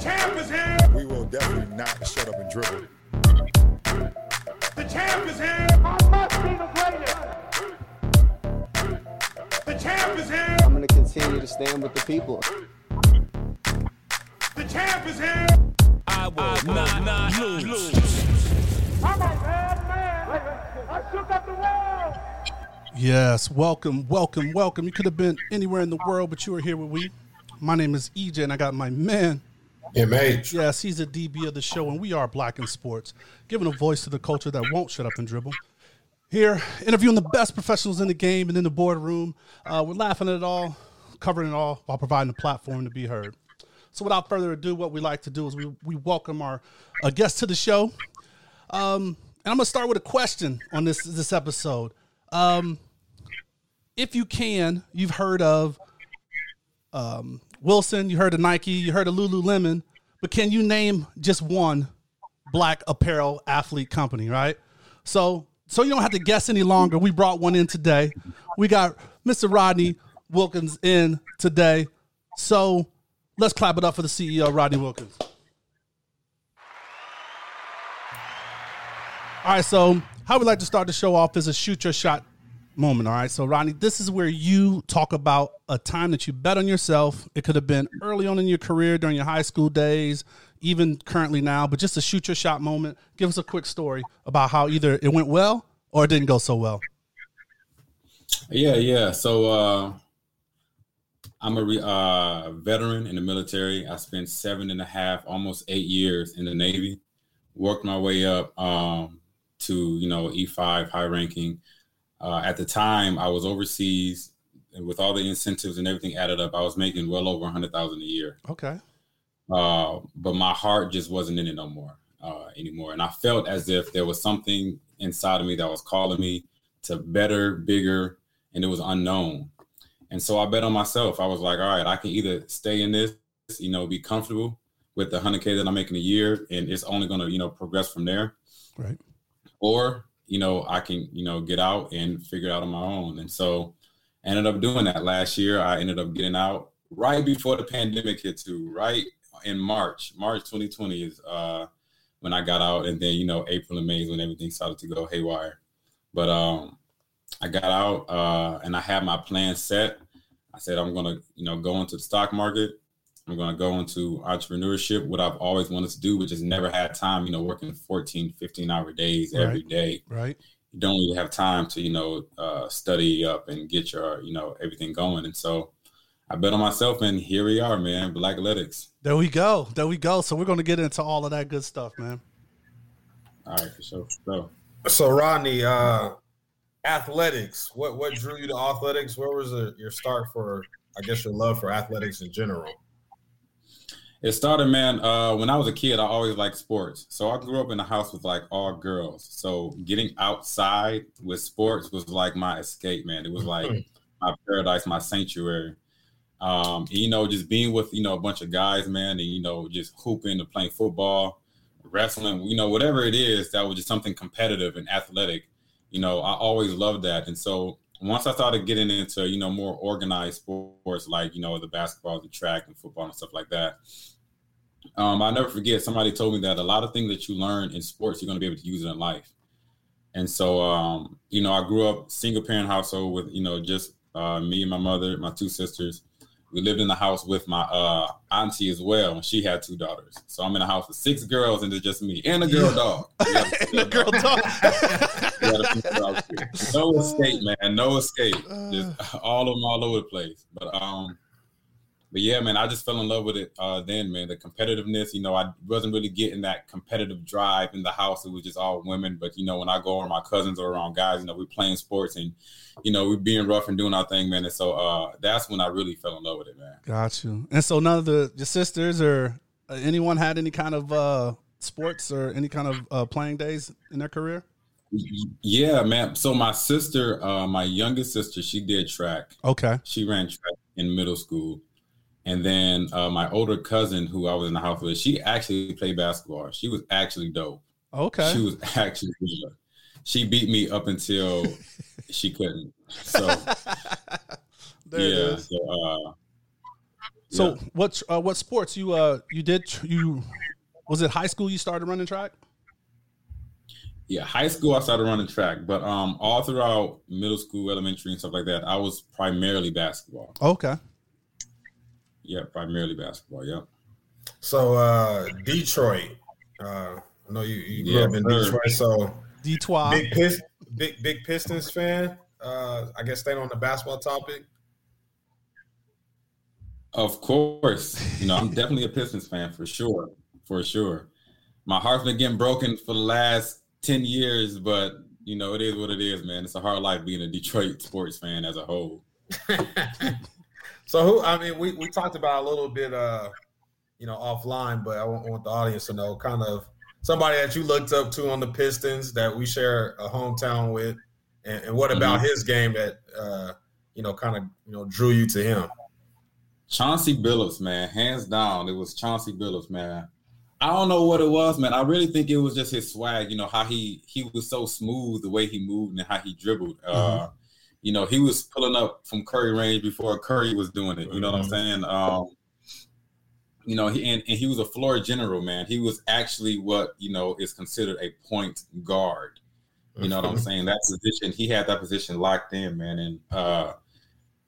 champ is here. We will definitely not shut up and dribble. The champ is here. I must be the greatest. The champ is here. I'm going to continue to stand with the people. The champ is here. I will not, not lose. I'm a bad man. I shook up the world. Yes, welcome, welcome, welcome. You could have been anywhere in the world, but you are here with we. My name is EJ, and I got my man. MH. Yes, he's a DB of the show, and we are Black in Sports, giving a voice to the culture that won't shut up and dribble. Here, interviewing the best professionals in the game and in the boardroom. Uh, we're laughing at it all, covering it all, while providing a platform to be heard. So, without further ado, what we like to do is we, we welcome our uh, guest to the show. Um, and I'm going to start with a question on this this episode. Um, if you can, you've heard of um, Wilson, you heard of Nike, you heard of Lululemon, but can you name just one black apparel athlete company, right? So, so you don't have to guess any longer. We brought one in today. We got Mr. Rodney Wilkins in today. So, let's clap it up for the CEO, Rodney Wilkins. All right, so how we like to start the show off is a shoot your shot moment. All right, so Rodney, this is where you talk about a time that you bet on yourself. It could have been early on in your career during your high school days, even currently now, but just a shoot your shot moment. Give us a quick story about how either it went well or it didn't go so well. Yeah, yeah. So uh, I'm a re- uh, veteran in the military. I spent seven and a half, almost eight years in the Navy. Worked my way up um, to you know E5, high ranking. Uh, at the time, I was overseas, and with all the incentives and everything added up, I was making well over a hundred thousand a year. Okay. Uh, but my heart just wasn't in it no more uh, anymore, and I felt as if there was something inside of me that was calling me to better, bigger, and it was unknown. And so I bet on myself. I was like, all right, I can either stay in this, you know, be comfortable with the 100K that I'm making a year, and it's only going to, you know, progress from there. Right. Or, you know, I can, you know, get out and figure it out on my own. And so ended up doing that last year. I ended up getting out right before the pandemic hit too, right in March. March 2020 is uh when I got out. And then, you know, April and May is when everything started to go haywire. But um I got out uh, and I had my plan set. I said I'm gonna, you know, go into the stock market. I'm gonna go into entrepreneurship, what I've always wanted to do, but just never had time, you know, working 14, 15 hour days Right. every day. Right. You don't really have time to, you know, uh, study up and get your, you know, everything going. And so I bet on myself and here we are, man, Black Athletics. There we go. There we go. So we're going to get into all of that good stuff, man. All right, for sure. So So Rodney, uh, athletics. What what drew you to athletics? Where was the, your start for? I guess your love for athletics in general. It started, man. Uh, when I was a kid, I always liked sports. So I grew up in a house with like all girls. So getting outside with sports was like my escape, man. It was like my paradise, my sanctuary. Um, you know, just being with you know a bunch of guys, man, and you know just hooping and playing football, wrestling, you know, whatever it is, that was just something competitive and athletic. You know, I always loved that, and so once I started getting into you know more organized sports like you know the basketball, the track, and football and stuff like that, um, I'll never forget somebody told me that a lot of things that you learn in sports you're going to be able to use in life. And so, um, you know, I grew up single parent household with you know just uh, me and my mother, my two sisters. We lived in the house with my uh, auntie as well, and she had two daughters. So I'm in a house with six girls, and it's just me and a girl dog. We got a girl talk. we got a female dog. No escape, man. No escape. Just all of them all over the place. But um, but yeah, man, I just fell in love with it uh, then, man. The competitiveness, you know, I wasn't really getting that competitive drive in the house. It was just all women. But you know, when I go around my cousins or around guys, you know, we're playing sports and you know, we're being rough and doing our thing, man. And so uh, that's when I really fell in love with it, man. Got you. And so none of the your sisters or uh, anyone had any kind of uh, sports or any kind of uh, playing days in their career? Yeah, man. So my sister, uh, my youngest sister, she did track. Okay. She ran track in middle school. And then uh, my older cousin, who I was in the house with, she actually played basketball. She was actually dope. Okay. She was actually good. She beat me up until she couldn't. So there yeah, is. so, uh, So Yeah. what uh, what sports you uh you did you was it high school you started running track? Yeah, high school I started running track, but um, all throughout middle school, elementary, and stuff like that, I was primarily basketball. Okay. Yeah, primarily basketball. Yeah. So uh Detroit. Uh I know you, you grew Yeah, up in sir. Detroit, so Detroit. big Pist- big big Pistons fan. Uh I guess staying on the basketball topic. Of course, you know I'm definitely a Pistons fan for sure, for sure. My heart's been getting broken for the last ten years, but you know it is what it is, man. It's a hard life being a Detroit sports fan as a whole. So who I mean we, we talked about a little bit uh you know offline, but I want, want the audience to know kind of somebody that you looked up to on the Pistons that we share a hometown with, and, and what about his game that uh you know kind of you know drew you to him. Chauncey Billups, man, hands down, it was Chauncey Billups, man. I don't know what it was, man. I really think it was just his swag. You know how he he was so smooth, the way he moved and how he dribbled. Uh, you know, he was pulling up from Curry range before Curry was doing it. You know what I'm saying? Um, you know, he and, and he was a floor general, man. He was actually what you know is considered a point guard. You know what I'm saying? That position, he had that position locked in, man. And uh,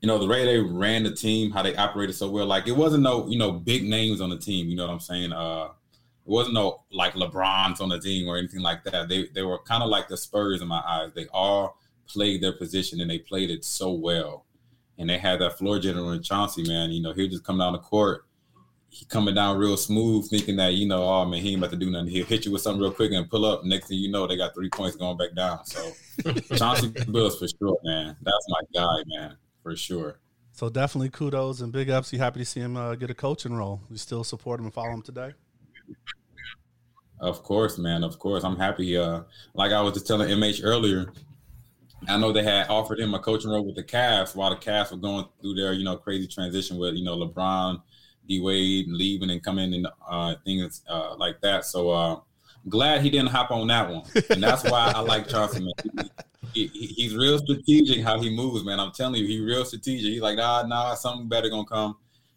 you know, the way they ran the team, how they operated so well, like it wasn't no, you know, big names on the team. You know what I'm saying? Uh, it wasn't no like LeBron's on the team or anything like that. They they were kind of like the Spurs in my eyes. They all played their position and they played it so well. And they had that floor general in Chauncey, man. You know, he'll just come down the court. He coming down real smooth, thinking that, you know, oh man, he ain't about to do nothing. He'll hit you with something real quick and pull up. Next thing you know, they got three points going back down. So Chauncey Billups for sure, man. That's my guy, man, for sure. So definitely kudos and big ups. You happy to see him uh, get a coaching role? You still support him and follow him today? Of course, man. Of course, I'm happy. Uh, like I was just telling MH earlier, I know they had offered him a coaching role with the Cavs while the Cavs were going through their, you know, crazy transition with, you know, LeBron, D Wade leaving and coming and uh, things uh, like that. So uh, glad he didn't hop on that one, and that's why I like Chauncey. Man. He, he, he's real strategic how he moves, man. I'm telling you, he's real strategic. He's like, nah, nah, something better gonna come.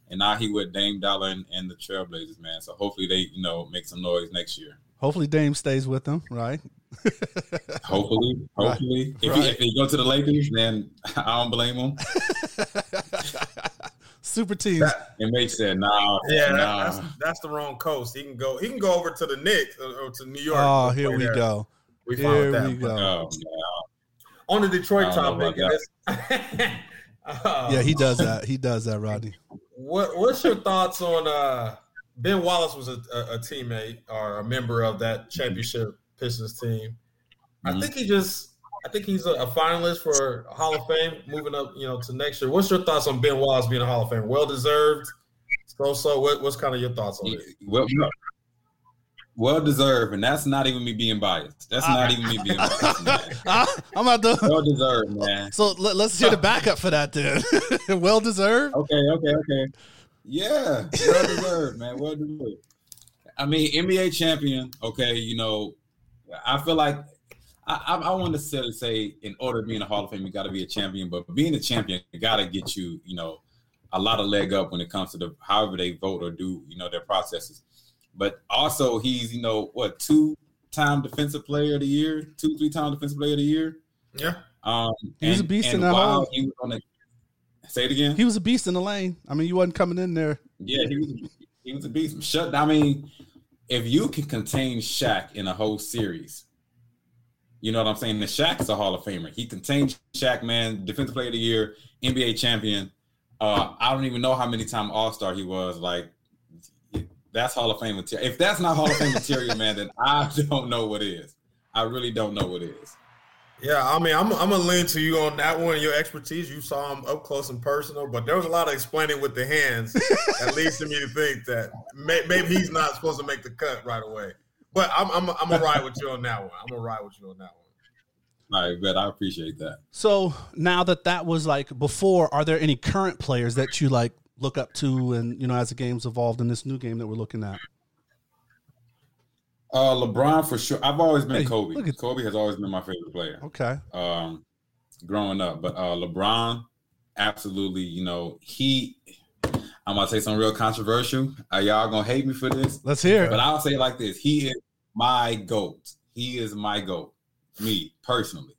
And now he with Dame Dollar and, and the Trailblazers, man. So hopefully they, you know, make some noise next year. Hopefully Dame stays with them, right? Hopefully, hopefully, if, Right. He, if he go to the Lakers, then I don't blame him. Super teams. And Mate said, "Nah, Yeah, that- nah." that's that's the wrong coast. He can go. He can go over to the Knicks or, or to New York. Oh, here we there. go. We fine Here with that. go. Oh, man. On the Detroit I don't know topic, about uh, Yeah, he does that. He does that, Rodney. What What's your thoughts on uh, Ben Wallace was a, a, a teammate or a member of that championship Pistons team. I Mhm. think he just. I think he's a, a finalist for Hall of Fame, moving up, you know, to next year. What's your thoughts on Ben Wallace being a Hall of Fame? Well deserved. So, so, what, what's kind of your thoughts on it? well, well deserved, and that's not even me being biased. That's not even me being biased. Man. I'm about to. Well deserved, man. So let, us hear the backup for that then. well deserved. Okay, okay, okay. Yeah, well deserved, man. Well deserved. I mean, NBA champion. Okay, you know, I feel like I, I, I want to say, say, in order to be in the Hall of Fame, you got to be a champion. But being a champion, got to get you, you know, a lot of leg up when it comes to the however they vote or do, you know, their processes. But also, he's, you know, what two time defensive player of the year, two three time defensive player of the year. Yeah. Um, He was a and- beast in and that while hole. He was on the, say it again. He was a beast in the lane. I mean, you wasn't coming in there. Yeah, he was, he was a beast. Shut. Down. I mean, if you can contain Shaq in a whole series, you know what I'm saying. The Shaq is a Hall of Famer. He contained Shaq, man, Defensive Player of the Year, NBA champion. Uh, I don't even know how many time All Star he was. Like, that's Hall of Fame material. If that's not Hall of Fame material, man, then I don't know what is. I really don't know what is. Yeah, I mean, I'm, I'm gonna lean to you on that one. Your expertise, you saw him up close and personal, but there was a lot of explaining with the hands that leads to me to think that may, maybe he's not supposed to make the cut right away. But I'm, I'm, I'm gonna ride with you on that one. I'm gonna ride with you on that one. All right, but I appreciate that. So now that that was like before, are there any current players that you like look up to, and you know, as the game's evolved in this new game that we're looking at? Uh, LeBron for sure. I've always been Hey, Kobe. at- Kobe has always been my favorite player. Okay, um, growing up. But uh, LeBron, absolutely, you know, he. I'm gonna say something real controversial. Are y'all gonna hate me for this? Let's hear it. But. I'll say it like this: He is my goat. He is my goat. Me personally,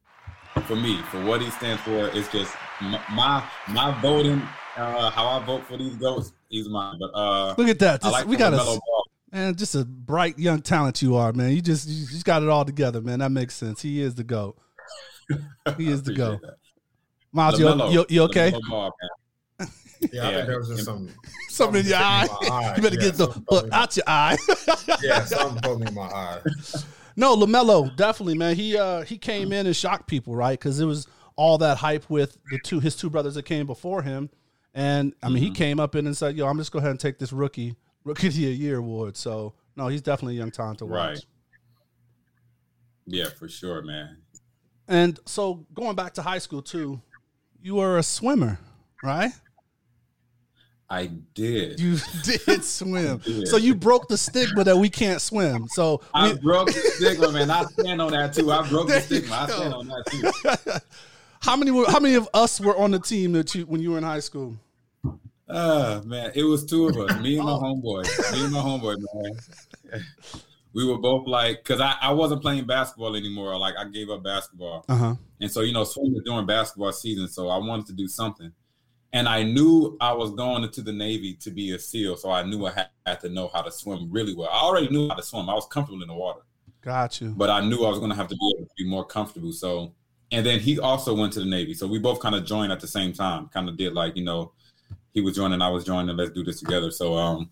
for me, for what he stands for, it's just my my voting. Uh, how I vote for these goats, he's mine. But uh, Look at that. This- like we got a. man, just a bright young talent you are, man. You just you just got it all together, man. That makes sense. He is the goat. He is the Appreciate goat. Miles, you, you, you okay? LaMelo Ball, man. Yeah, I think there was just some. Something in your eye. something in my eye. You better Yeah, get the something look out your eye. Yeah, something poked in my eye. No, Lamelo definitely, man. He uh he came in and shocked people, right? Because it was all that hype with the two his two brothers that came before him, and I mean he came up in and said, "Yo, I'm just go ahead and take this rookie rookie of the year award." So no, he's definitely a young talent to watch. Right. Yeah, for sure, man. And so going back to high school too, you were a swimmer, right? I did. You did swim. did. So you broke the stigma that we can't swim. So I broke the stigma, man. I stand on that too. I broke There the stigma. I stand on that too. how many were how many of us were on the team that you when you were in high school? Uh man, it was two of us, me and my Oh. homeboy. Me and my homeboy, man. We were both like, cause I, I wasn't playing basketball anymore. Like I gave up basketball. Uh huh. And so, you know, swimming is during basketball season. So I wanted to do something. And I knew I was going into the Navy to be a SEAL. So I knew I had, had to know how to swim really well. I already knew how to swim. I was comfortable in the water. Got you. but I knew I was going to have to be able to be more comfortable. So, and then he also went to the Navy. So we both kind of joined at the same time, kind of did like, you know, he was joining, I was joining, let's do this together. So, um,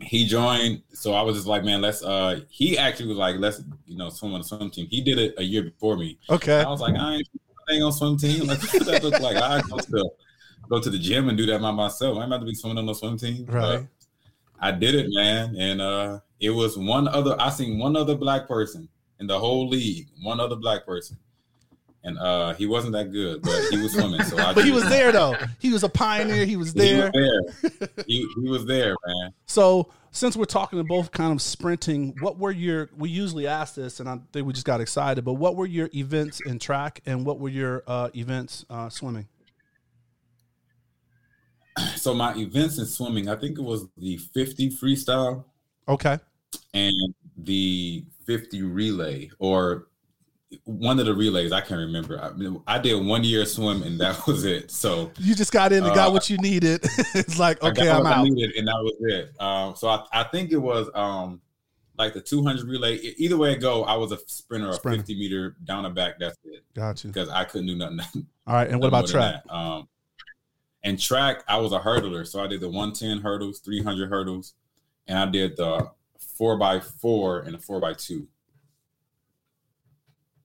he joined. So I was just like, man, let's, uh, he actually was like, let's, you know, swim on the swim team. He did it a year before me. Okay. I was like, I ain't, I ain't on swim team. Like, what that look like? I go to, go to the gym and do that by myself. I'm about to be swimming on the swim team. Right. But I did it, man. And uh it was one other I seen one other black person in the whole league, one other black person. And uh he wasn't that good, but he was swimming. So I But he was there though. He was a pioneer. He was He there. was there. he, he was there, man. So since we're talking to both kind of sprinting, what were your? We usually ask this, and I think we just got excited. But what were your events in track, and what were your uh, events uh, swimming? So my events in swimming, I think it was the 50 freestyle Okay. and the 50 relay or one of the relays. I can't remember. I, mean, I did one year swim and that was it. So You just got in and got Uh, what you needed. it's like okay, got I'm out. needed, and that was it. Um, so I, I think it was um, like the 200 relay. Either way it go, I was a sprinter, a Sprinter. 50 meter down and back. That's it Got you. because I couldn't do nothing. All right. And what about track? Um, and track, I was a hurdler, so I did the 110 hurdles, 300 hurdles, and I did the four by four and the four by two.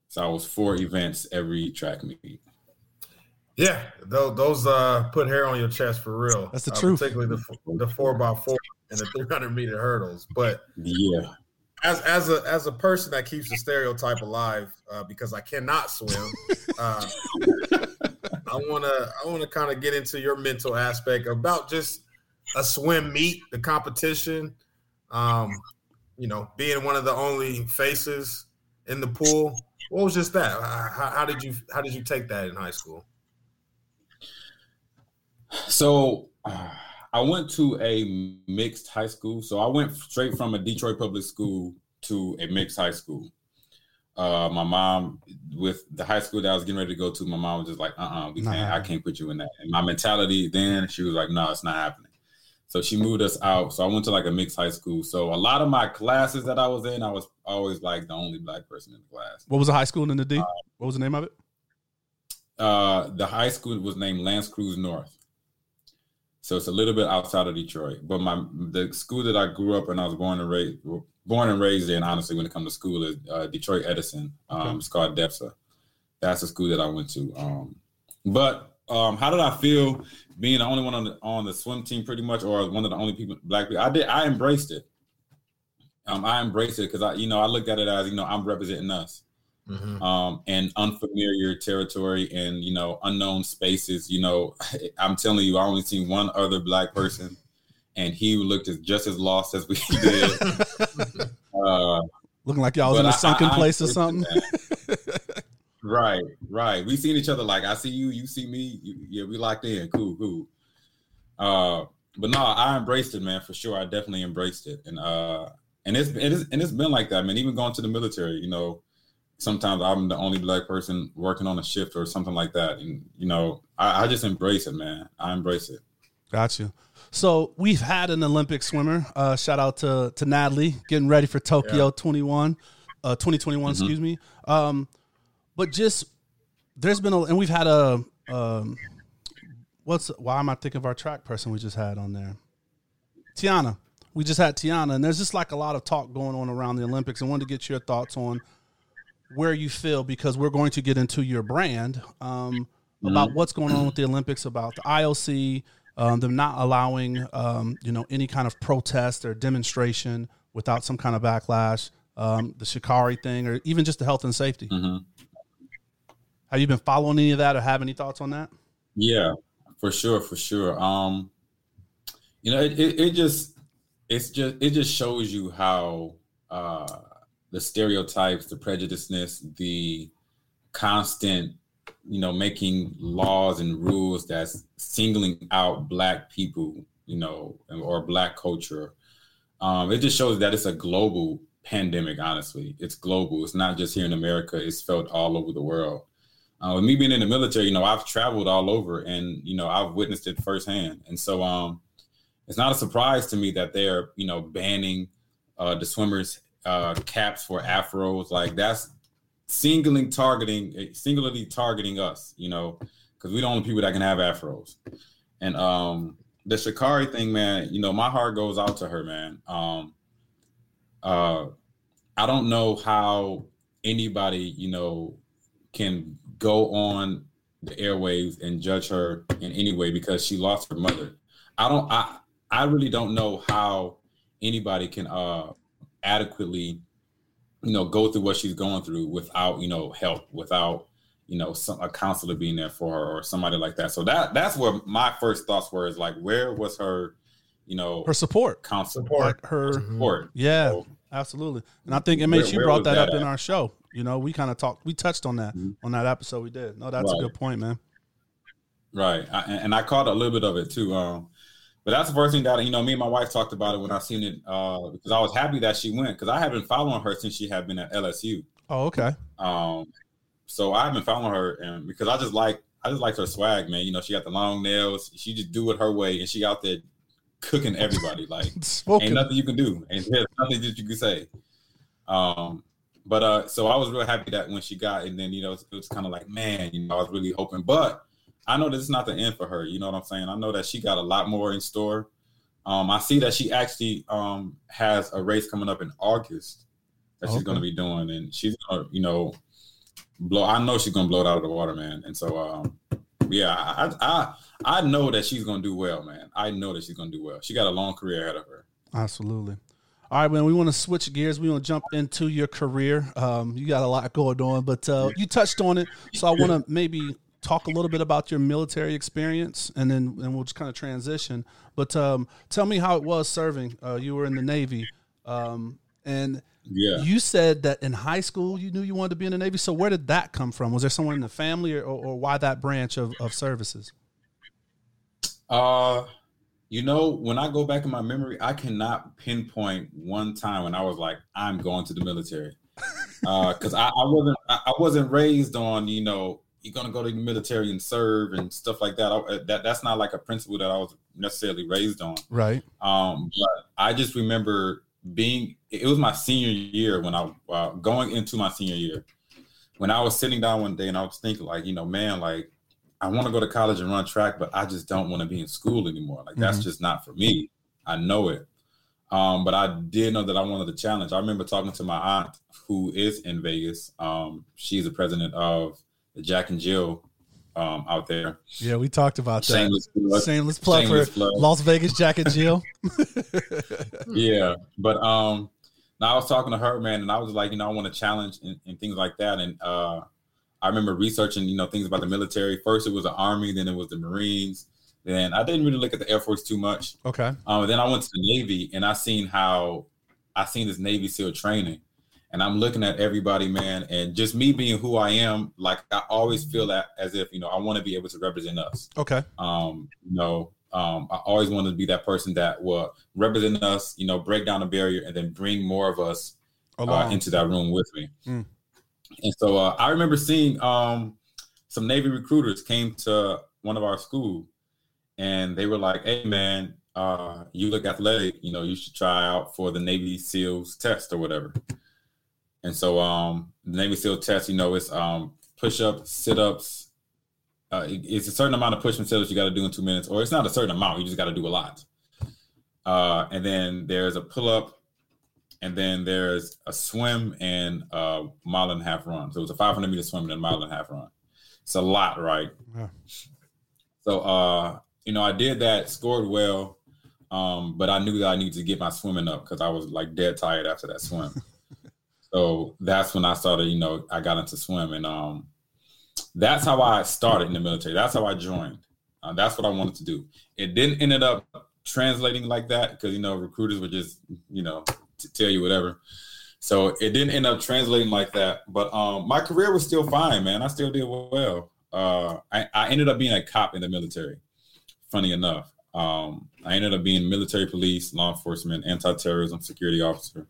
So I was four events every track meet. Yeah, those, those uh, put hair on your chest for real. That's the Uh, truth. Particularly the the four by four and the three hundred meter hurdles. But Yeah, as as a as a person that keeps the stereotype alive, uh, because I cannot swim, uh, I wanna I wanna kind of get into your mental aspect about just a swim meet, the competition. Um, you know, being one of the only faces in the pool. What was just that? How, how did you how did you take that in high school? So uh, I went to a mixed high school. So I went straight from a Detroit public school to a mixed high school. Uh, my mom, with the high school that I was getting ready to go to, my mom was just like, "Uh, uh we Nah. can't. I can't put you in that." And my mentality then, she was like, "No, it's not happening." So she moved us out. So I went to like a mixed high school. So a lot of my classes that I was in, I was always like the only black person in the class. What was the high school in the D? What was the name of it? Uh, the high school was named L'Anse Creuse North. So it's a little bit outside of Detroit. But my the school that I grew up and I was born and raised born and raised in, honestly, when it comes to school, is uh, Detroit Edison. Um, Okay. It's called DEPSA. That's the school that I went to. Um, but um, how did I feel being the only one on the on the swim team, pretty much, or one of the only people black people? I did. I embraced it. Um, I embraced it because I, you know, I looked at it as, you know, I'm representing us um, and unfamiliar territory and you know unknown spaces. You know, I'm telling you, I only seen one other black person, and he looked as just as lost as we did. uh, Looking like y'all was in a I- sunken I- I place or something. Right, right. We seen each other like I see you, you see me. You, yeah, we locked in. Cool, cool. Uh, but no, I embraced it, man, for sure. I definitely embraced it, and uh, and it's it is and it's been like that, man. Even going to the military, you know, sometimes I'm the only black person working on a shift or something like that, and you know, I, I just embrace it, man. I embrace it. Got you. So we've had an Olympic swimmer. Uh, shout out to to Natalie getting ready for Tokyo Yeah. 21, uh, 2021. Mm-hmm. Excuse me. Um, but just there's been a and we've had a um, what's why am I thinking of our track person we just had on there? Tiana. We just had Tiana, and there's just like a lot of talk going on around the Olympics. and wanted to get your thoughts on where you feel because we're going to get into your brand um, about what's going on with the Olympics, about the IOC, um, them not allowing um, you know any kind of protest or demonstration without some kind of backlash, um, the Sha'Carri thing, or even just the health and safety. Mhm. Have you been following any of that, or have any thoughts on that? Yeah, for sure, for sure. Um, you know, it, it, it just it's just it just shows you how uh the stereotypes, the prejudiceness, the constant, you know, making laws and rules that's singling out black people, you know, or black culture. Um, it just shows that it's a global pandemic, honestly. It's global. It's not just here in America, it's felt all over the world. Uh, with me being in the military, you know, I've traveled all over and, you know, I've witnessed it firsthand. And so um, it's not a surprise to me that they're, you know, banning uh, the swimmers' uh, caps for afros. Like that's singling targeting, singularly targeting us, you know, because we're the only people that can have afros. And um, the Sha'Carri thing, man, you know, my heart goes out to her, man. Um, uh, I don't know how anybody, you know, can go on the airwaves and judge her in any way because she lost her mother. I don't I I really don't know how anybody can uh adequately you know go through what she's going through without, you know, help, without you know, some a counselor being there for her or somebody like that. So that that's where my first thoughts were is like where was her, you know, Her support, counselor Support. like her, support? yeah, So, absolutely. And I think it Where- made you brought that, that up in our show. You know, we kind of talked, we touched on that Mhm. on that episode we did. No, that's a good point, man. Right, I, and and I caught a little bit of it too. Um, but that's the first thing that you know. Me and my wife talked about it when I seen it uh, because I was happy that she went because I have been following her since she had been at LSU. Oh, okay. Um, so I've been following her, and because I just like I just like her swag, man. You know, she got the long nails. She just do it her way, and she out there cooking everybody. Like ain't nothing you can do, and there's nothing that you can say. Um, but uh, so I was real happy that when she got, and then you know, it was kind of like, man, you know, I was really hoping, but I know this is not the end for her. You know what I'm saying? I know that she got a lot more in store. Um, I see that she actually um has a race coming up in August that she's going to be doing, and she's gonna, you know, blow. I know she's gonna blow it out of the water, man. And so, um, yeah, I, I, I know that she's gonna do well, man. I know that she's gonna do well. She got a long career ahead of her. Absolutely. All right, man. We want to switch gears. We want to jump into your career. Um, you got a lot going on, but uh, you touched on it, so I want to maybe talk a little bit about your military experience, and then and we'll just kind of transition. But um, tell me how it was serving. Uh, you were in the Navy, um, and Yeah. you said that in high school you knew you wanted to be in the Navy. So where did that come from? Was there someone in the family, or, or, or why that branch of, of services? Uh, you know, when I go back in my memory, I cannot pinpoint one time when I was like, I'm going to the military. Uh, because I, I wasn't I, I wasn't raised on, you know, you're gonna go to the military and serve and stuff like that. I, that that's not like a principle that I was necessarily raised on. Right. Um, but I just remember being it was my senior year when I uh, going into my senior year when I was sitting down one day and I was thinking like, you know, man, like I want to go to college and run track, but I just don't want to be in school anymore. Like that's Mhm. just not for me. I know it. Um, but I did know that I wanted the challenge. I remember talking to my aunt who is in Vegas. Um, she's the president of the Jack and Jill um, out there. Yeah, we talked about that. Shameless plug. Shameless plug Shameless for plug. Las Vegas Jack and Jill. yeah but um now i was talking to her man and i was like you know i want to challenge and, and things like that and uh i remember researching you know things about the military first it was the army then it was the marines then i didn't really look at the air force too much Okay. um then i went to the navy and i seen how i seen this navy seal training and i'm looking at everybody man and just me being who i am like i always feel that as if you know i want to be able to represent us Okay. um, you know, um, I always wanted to be that person that will represent us, you know, break down a barrier and then bring more of us uh, into that room with me. Mm. And so uh, I remember seeing um, some Navy recruiters came to one of our school and they were like, "Hey, man, uh, you look athletic. You know, you should try out for the Navy SEALs test or whatever." And so um, the Navy SEAL test, you know, it's um, push-ups, sit-ups. Uh, it- it's a certain amount of push and sit-ups you got to do in two minutes, or it's not a certain amount. You just got to do a lot. Uh, and then there's a pull-up, and then there's a swim and a mile and a half run. So it was a 500 meter swim and a mile and a half run. It's a lot, right? Yeah. So, uh, you know, I did that, scored well, um, but I knew that I needed to get my swimming up because I was like dead tired after that swim. so that's when I started, you know, I got into swim, and um, that's how I started in the military. That's how I joined. Uh, that's what I wanted to do. It didn't ended up translating like that because you know recruiters were just you know t- tell you whatever. So it didn't end up translating like that. But um, my career was still fine, man. I still did well. Uh, I, I ended up being a cop in the military. Funny enough, um, I ended up being military police, law enforcement, anti-terrorism, security officer.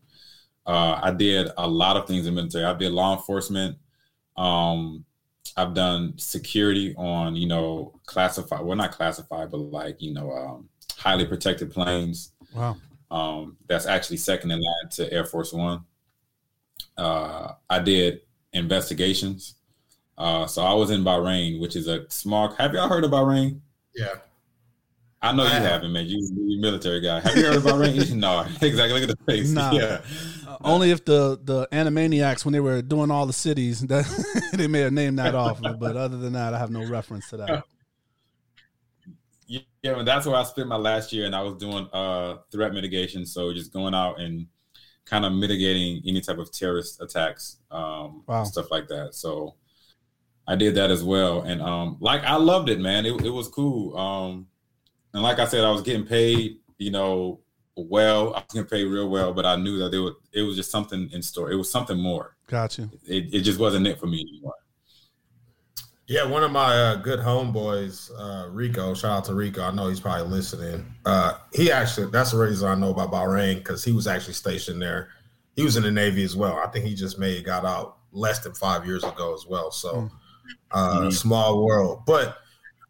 Uh, I did a lot of things in military. I did law enforcement. Um, I've done security on, you know, classified, well, not classified, but like, you know, um, highly protected planes. Wow. Um, that's actually second in line to Air Force One. Uh, I did investigations. Uh, so I was in Bahrain, which is a small. Have y'all heard of Bahrain? Yeah. I know you I have. haven't, man. You, you a military guy. Have you heard of Bahrain? no, exactly. Look at the face. Nah. Yeah. Uh, only if the the Animaniacs when they were doing all the cities that they may have named that off, but other than that, I have no reference to that. Yeah, and that's where I spent my last year, and I was doing uh, threat mitigation. So just going out and kind of mitigating any type of terrorist attacks, um, Wow. stuff like that. So I did that as well, and um, like I loved it, man. It, it was cool. Um, and like I said, I was getting paid, you know, well. I was getting paid real well, but I knew that it was it was just something in store. It was something more. Gotcha. It, it just wasn't it for me anymore. Yeah, one of my uh, good homeboys, uh, Rico. Shout out to Rico. I know he's probably listening. Uh, he actually, that's the reason I know about Bahrain because he was actually stationed there. He was in the Navy as well. I think he just made got out less than five years ago as well. So, uh, Mhm. small world. But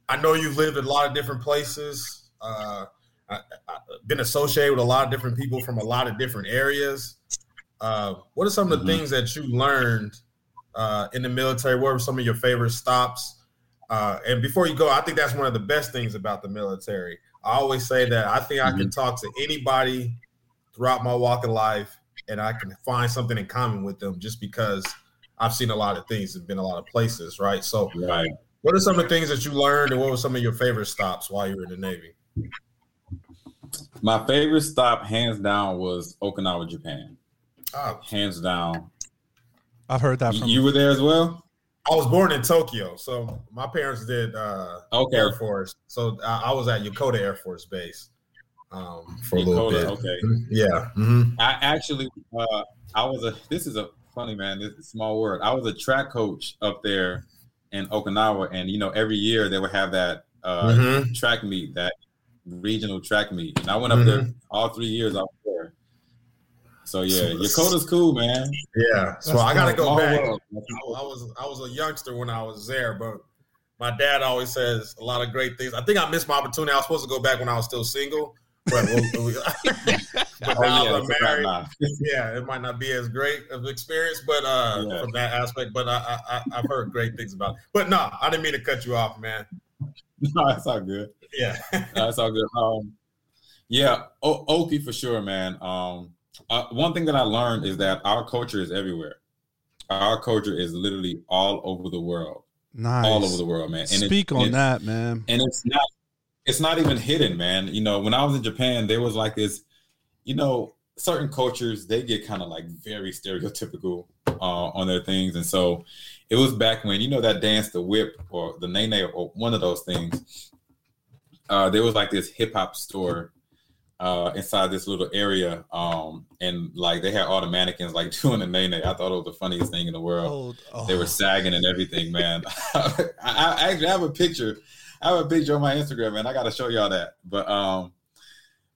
I know you've lived in a lot of different places. Uh, I, I, been associated with a lot of different people from a lot of different areas. Uh, what are some of the Mhm. things that you learned uh, in the military? What were some of your favorite stops? Uh, and before you go, I think that's one of the best things about the military. I always say that I think I can talk to anybody throughout my walk of life, and I can find something in common with them just because I've seen a lot of things and been a lot of places, right? So, Right. what are some of the things that you learned, and what were some of your favorite stops while you were in the Navy? My favorite stop, hands down, was Okinawa, Japan. Oh, Hands down. I've heard that You, from you were there as well. I was born in Tokyo, so my parents did uh, Okay. Air Force. So I, I was at Yokota Air Force Base um, for a little bit. Yokota, okay. Yeah. mhm. I actually, uh, I was a. This is a funny man. This is a small word. I was a track coach up there in Okinawa, and you know, every year they would have that uh, Mhm. track meet, that regional track meet, and I went up there Mm-hmm. all three years. I was there. So yeah, Yokota's cool, man. Yeah. So That's I got to go Small back. world. I, I was I was a youngster when I was there, but my dad always says a lot of great things. I think I missed my opportunity. I was supposed to go back when I was still single, but, we'll, we, but Oh, now yeah, I'm married. Yeah, it might not be as great of experience, but uh, Yeah. from that aspect. But I, I I- I've heard great things about. It. But no, I didn't mean to cut you off, man. no, that's all good. Yeah. That's all good. Um, yeah, o- Oki for sure, man. Um, uh, one thing that I learned is that our culture is everywhere. Our culture is literally all over the world, nice. all over the world, man. And Speak and on it- that, man. and it's not it's not even hidden man you know when i was in japan there was like this you know certain cultures they get kind of like very stereotypical uh, on their things and so it was back when you know that dance the whip or the nae nae or one of those things uh, there was like this hip-hop store uh, inside this little area um, and like they had all the mannequins like doing the nae nae i thought it was the funniest thing in the world Oh, they oh. were sagging and everything, man. I, I actually have a picture I have a picture on my Instagram, man. I got to show y'all that. But um,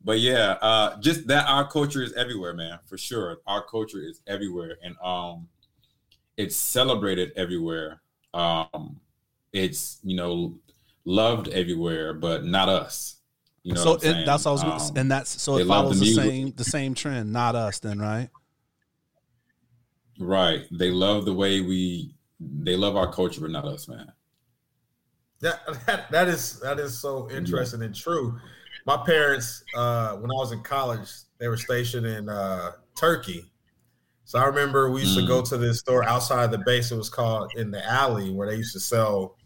but yeah, uh, just that our culture is everywhere, man, for sure. Our culture is everywhere, and um, it's celebrated everywhere. Um, it's you know loved everywhere, but not us. You know, so what I'm it, that's what I was, Um, and that's so it follows the the, same the same trend, not us, then, right? right. They love the way we. They love our culture, but not us, man. That, that that is that is so interesting and true. My parents, uh, when I was in college, they were stationed in uh, Turkey. So I remember we used to go to this store outside the base. It was called in the alley where they used to sell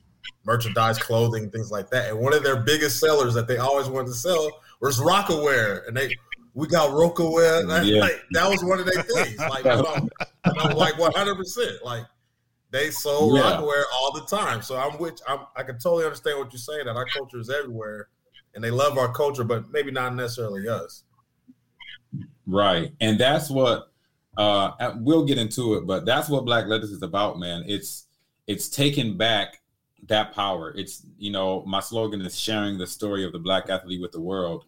merchandise, clothing, things like that. And one of their biggest sellers that they always wanted to sell was Rocawear. And they we got Rocawear. That, Yeah. like, that was one of their things. Like, know, I'm like 100. percent Like they sold Yeah. Rocawear all the time. So I'm which I'm, I can totally understand what you're saying. That our culture is everywhere, and they love our culture, but maybe not necessarily us. Right. And that's what uh we'll get into it, but that's what Black Letters is about, man. It's it's taking back that power. It's you know, my slogan is sharing the story of the black athlete with the world.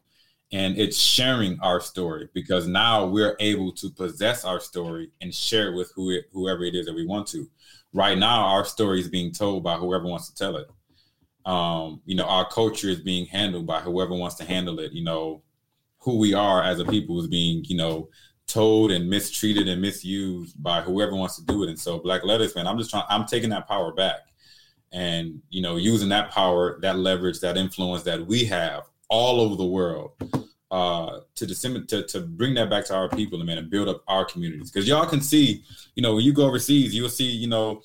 And it's sharing our story because now we're able to possess our story and share it with who it, whoever it is that we want to. Right now, our story is being told by whoever wants to tell it. Um, you know, our culture is being handled by whoever wants to handle it. You know, who we are as a people is being, you know, told and mistreated and misused by whoever wants to do it. And so Black Letters, man, I'm just trying, I'm taking that power back and, you know, using that power, that leverage, that influence that we have all over the world uh, to disseminate, to, to bring that back to our people and man, and build up our communities. Cause y'all can see, you know, when you go overseas, you'll see, you know,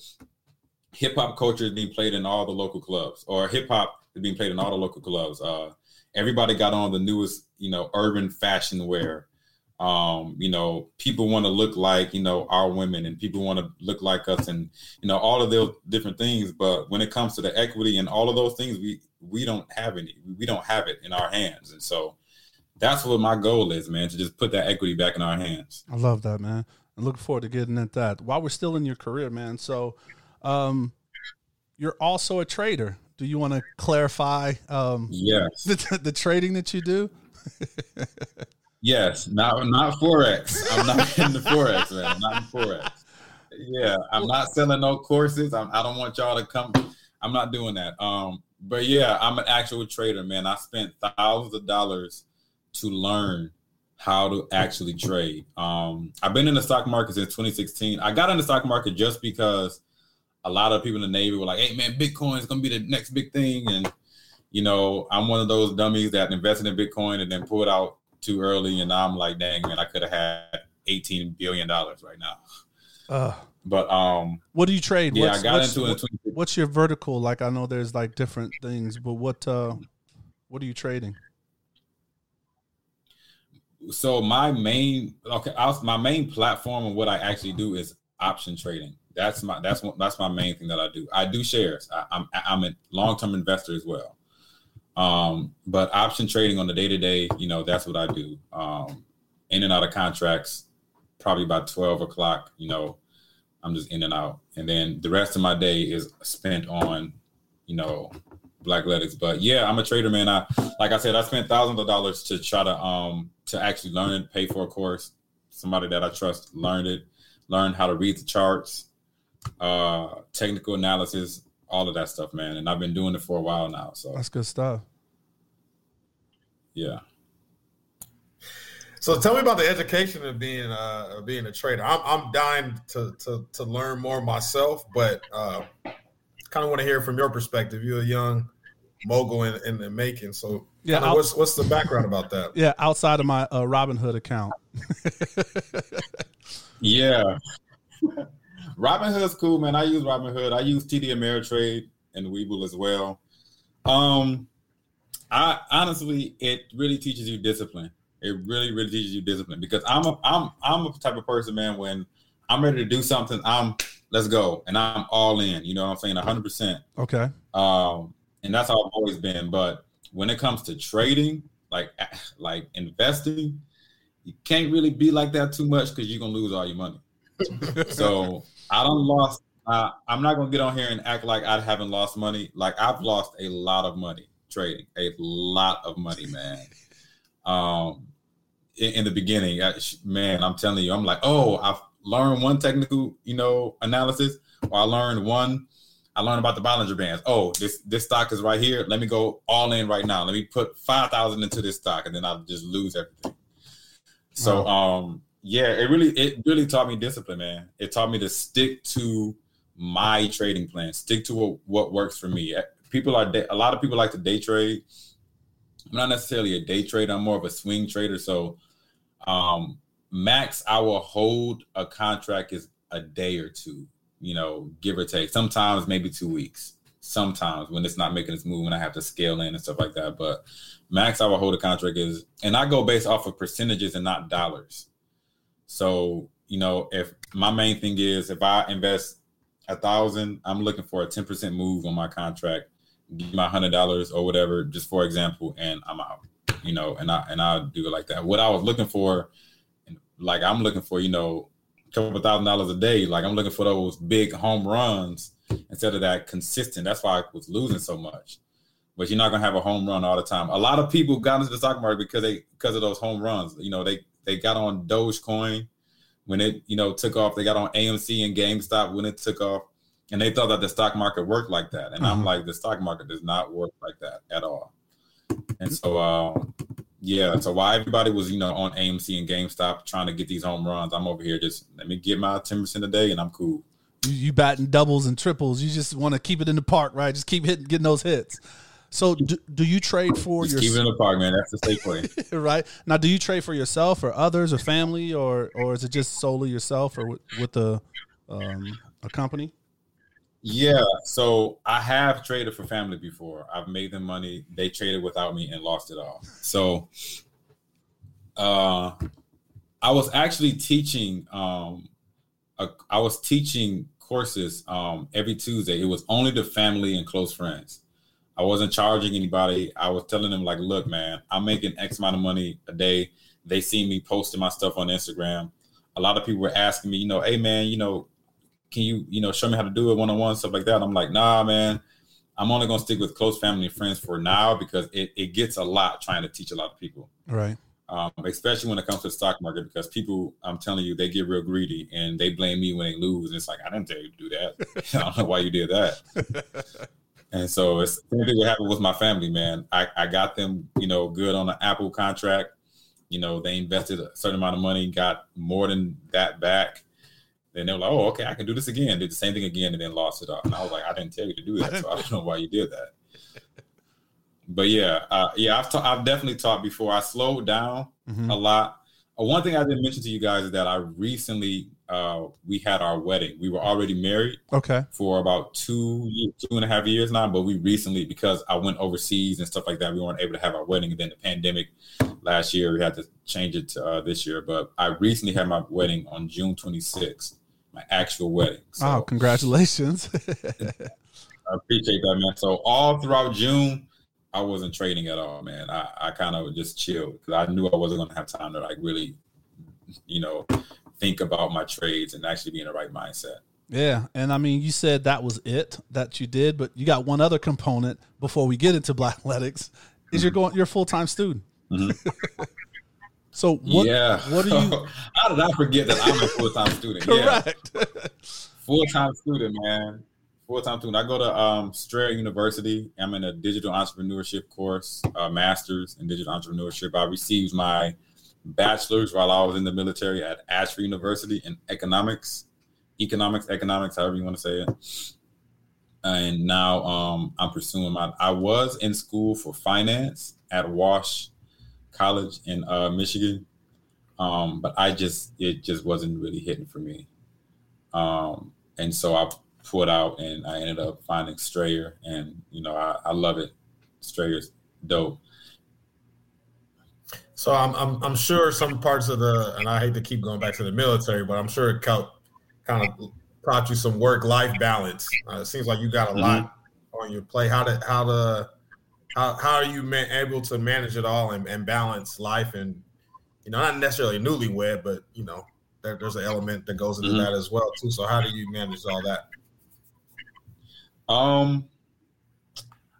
hip hop culture is being played in all the local clubs or hip hop is being played in all the local clubs. Uh, everybody got on the newest, you know, urban fashion wear. Um, you know, people want to look like, you know, our women and people want to look like us and, you know, all of those different things. But when it comes to the equity and all of those things, we, we don't have any, we don't have it in our hands. And so that's what my goal is, man, to just put that equity back in our hands. I love that, man. I'm looking forward to getting at that. While we're still in your career, man. So, um, you're also a trader. Do you want to clarify um, Yes. the, the trading that you do? Yes, not not forex. I'm not in the forex, man. I'm not in forex. Yeah, I'm not selling no courses. I'm, I don't want y'all to come. I'm not doing that. Um, but yeah, I'm an actual trader, man. I spent thousands of dollars to learn how to actually trade. Um, I've been in the stock market since 2016. I got in the stock market just because a lot of people in the Navy were like, "Hey, man, Bitcoin is gonna be the next big thing," and you know, I'm one of those dummies that invested in Bitcoin and then pulled out too early, and I'm like, dang man, I could have had 18 billion dollars right now. Uh, But um, what do you trade? yeah, what's, I got what's, into it. what- 2016. what's your vertical? Like, I know there's like different things, but what uh, what are you trading? So my main okay, I was, my main platform and what I actually do is option trading. That's my that's what that's my main thing that I do. I do shares. I, I'm I'm a long term investor as well. Um, but option trading on the day to day, you know, that's what I do. Um, in and out of contracts, probably by twelve o'clock. You know, I'm just in and out, and then the rest of my day is spent on, you know, black letters. But yeah, I'm a trader, man. I like I said, I spent thousands of dollars to try to um to actually learn it, pay for a course. Somebody that I trust learned it, learned how to read the charts, uh, technical analysis, all of that stuff, man. And I've been doing it for a while now. So That's good stuff. yeah. So tell me about the education of being uh, of being a trader. I'm I'm dying to to to learn more myself, but uh, kind of want to hear from your perspective. You're a young mogul in, in the making, so Yeah, kinda what's what's the background about that? Yeah, outside of my uh, Robinhood account. Yeah. Robinhood's cool, man. I use Robinhood. I use TD Ameritrade and Webull as well. Um, I honestly, it really teaches you discipline. It really, really teaches you discipline because I'm a, I'm, I'm a type of person, man. When I'm ready to do something, I'm let's go, and I'm all in. You know what I'm saying? 100. percent Okay. um, and that's how I've always been. But when it comes to trading, like like investing, you can't really be like that too much because you're gonna lose all your money. so I don't lost uh, I'm not gonna get on here and act like I haven't lost money. Like I've lost a lot of money trading, a lot of money, man. Um, in, in the beginning, I, man, I'm telling you, I'm like, oh, I've learned one technical, you know, analysis, or I learned one. I learned about the Bollinger Bands. Oh, this this stock is right here. Let me go all in right now. Let me put five thousand into this stock, and then I'll just lose everything. So, um, yeah, it really it really taught me discipline, man. It taught me to stick to my trading plan, stick to what, what works for me. People are a lot of people like to day trade. I'm not necessarily a day trader. I'm more of a swing trader. So, um, max I will hold a contract is a day or two, you know, give or take. Sometimes maybe two weeks. Sometimes when it's not making its move, when I have to scale in and stuff like that. But max I will hold a contract is, and I go based off of percentages and not dollars. So, you know, if my main thing is if I invest a thousand, I'm looking for a 10% move on my contract, give my hundred dollars or whatever, just for example, and I'm out. You know, and I and I do it like that. What I was looking for, like I'm looking for, you know, a couple thousand dollars a day. Like I'm looking for those big home runs instead of that consistent. That's why I was losing so much. But you're not gonna have a home run all the time. A lot of people got into the stock market because they because of those home runs. You know, they they got on Dogecoin when it you know took off. They got on AMC and GameStop when it took off, and they thought that the stock market worked like that. And I'm Mhm. like, the stock market does not work like that at all. And so, uh, yeah. So while everybody was you know on AMC and GameStop trying to get these home runs, I'm over here just let me get my ten percent a day, and I'm cool. You, you batting doubles and triples. You just want to keep it in the park, right? Just keep hitting, getting those hits. So, do, do you trade for your keep it in the park, man. That's the safe way. right now? Do you trade for yourself or others or family, or or is it just solely yourself or with, with a um, a company? Yeah, so I have traded for family before. I've made them money. They traded without me and lost it all. So uh I was actually teaching um a, I was teaching courses um every Tuesday. It was only the family and close friends. I wasn't charging anybody. I was telling them like, "Look, man, I'm making X amount of money a day." They see me posting my stuff on Instagram. A lot of people were asking me, you know, "Hey man, you know, can you you know show me how to do it one on one stuff like that i'm like nah man i'm only going to stick with close family and friends for now because it, it gets a lot trying to teach a lot of people Right. um, especially when it comes to the stock market because people i'm telling you they get real greedy and they blame me when they lose and it's like i didn't tell you to do that i don't know why you did that and so it's the same thing what happened with my family man I, I got them you know good on an apple contract you know they invested a certain amount of money got more than that back then they were like, "Oh, okay, I can do this again." Did the same thing again, and then lost it all. And I was like, "I didn't tell you to do that, so I don't know why you did that." But yeah, uh, yeah, I've ta- I've definitely taught before. I slowed down Mhm. a lot. Uh, one thing I didn't mention to you guys is that I recently uh, we had our wedding. We were already married Okay. for about two two and a half years now, but we recently because I went overseas and stuff like that, we weren't able to have our wedding. And then the pandemic last year, we had to change it to uh, this year. But I recently had my wedding on June 26th, my actual wedding. So oh, congratulations. I appreciate that, man. So all throughout June, I wasn't trading at all, man. I, I kind of just chilled because I knew I wasn't going to have time to like really, you know, think about my trades and actually be in the right mindset. yeah, and I mean, you said that was it that you did, but you got one other component before we get into Black Athletics. Is you're going, you're a full time student. so what? yeah. What do you? How did I forget that I'm a full time student? Yeah. Correct. Full time student, man. Full time student. I go to um, Strayer University. I'm in a digital entrepreneurship course, uh, master's in digital entrepreneurship. I received my bachelor's while I was in the military at Ashford University in economics, economics, economics, however you want to say it. And now um, I'm pursuing my. I was in school for finance at Walsh College in uh, Michigan, um, but I just it just wasn't really hitting for me. Um, and so I pulled out and I ended up finding Strayer and you know I, I love it. Strayer's dope. So I'm, I'm I'm sure some parts of the and I hate to keep going back to the military, but I'm sure it kind of taught you some work life balance. Uh, it seems like you got a lot on your plate. How to how to how how are you man, able to manage it all and, and balance life and you know not necessarily newlywed, but you know there, there's an element that goes into Mhm. that as well too. So how do you manage all that? Um,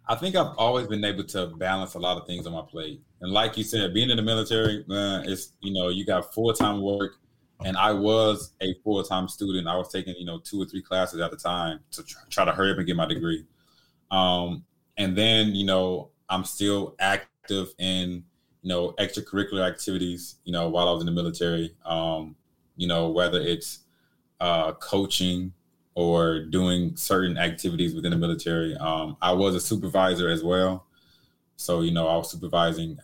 I think I've always been able to balance a lot of things on my plate, and like you said, being in the military, man, it's you know you got full time work, and I was a full time student. I was taking you know two or three classes at a time to try to hurry up and get my degree. Um, and then you know I'm still active in you know extracurricular activities. You know while I was in the military, um, you know whether it's uh, coaching or doing certain activities within the military. Um, I was a supervisor as well. So, you know, I was supervising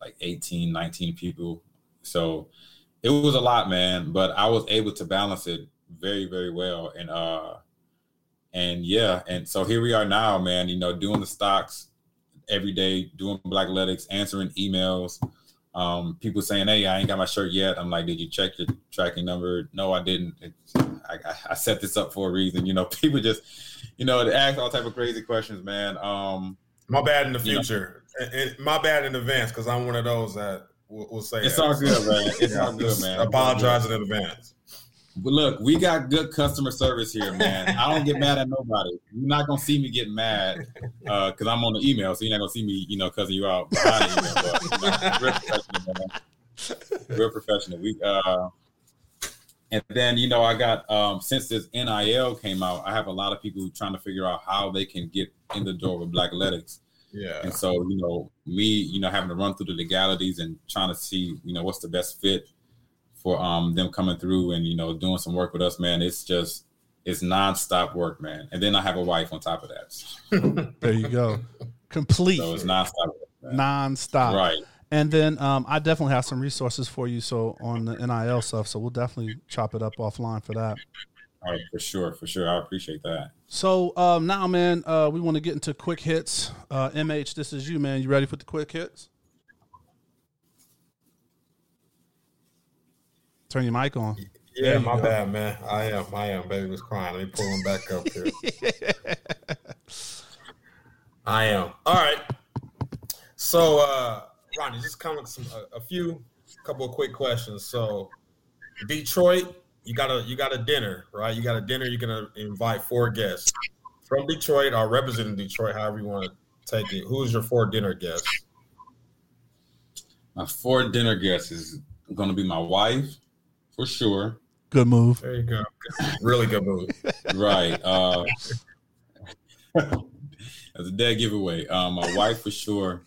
like 18, 19 people. So it was a lot, man, but I was able to balance it very, very well. And, uh, and yeah, and so here we are now, man, you know, doing the stocks every day, doing black athletics, answering emails, um, people saying, "Hey, I ain't got my shirt yet." I'm like, "Did you check your tracking number?" No, I didn't. It's, I, I, set this up for a reason. You know, people just, you know, they ask all type of crazy questions, man. Um, my bad in the future. and my bad in advance because I'm one of those that will, will say it's that. all good, man. It's all good, man. Apologize in advance. But look, we got good customer service here, man. I don't get mad at nobody. You're not gonna see me get mad because uh, I'm on the email, so you're not gonna see me, you know, cussing you out behind the email. But, you know, real professional, man. Real professional. We uh, and then you know, I got um, since this NIL came out, I have a lot of people trying to figure out how they can get in the door with Black Athletics. Yeah. And so, you know, me, you know, having to run through the legalities and trying to see, you know, what's the best fit for um them coming through and you know doing some work with us, man. It's just it's nonstop work, man. And then I have a wife on top of that. there you go, complete. So it's nonstop. Work, nonstop. Right. And then um, I definitely have some resources for you. So on the NIL stuff, so we'll definitely chop it up offline for that. All right, for sure, for sure. I appreciate that. So um, now, man, uh, we want to get into quick hits. Uh, MH, this is you, man. You ready for the quick hits? Turn your mic on. Yeah, my go. bad, man. I am. I am. Baby was crying. Let me pull him back up here. I am. All right. So, uh, Ronnie, just kind of some a, a few, couple of quick questions. So, Detroit, you got a you got a dinner, right? You got a dinner. You're gonna invite four guests from Detroit or representing Detroit, however you want to take it. Who's your four dinner guests? My four dinner guests is going to be my wife, for sure. Good move. There you go. Really good move. right. Uh, as a dead giveaway. Um, my wife for sure,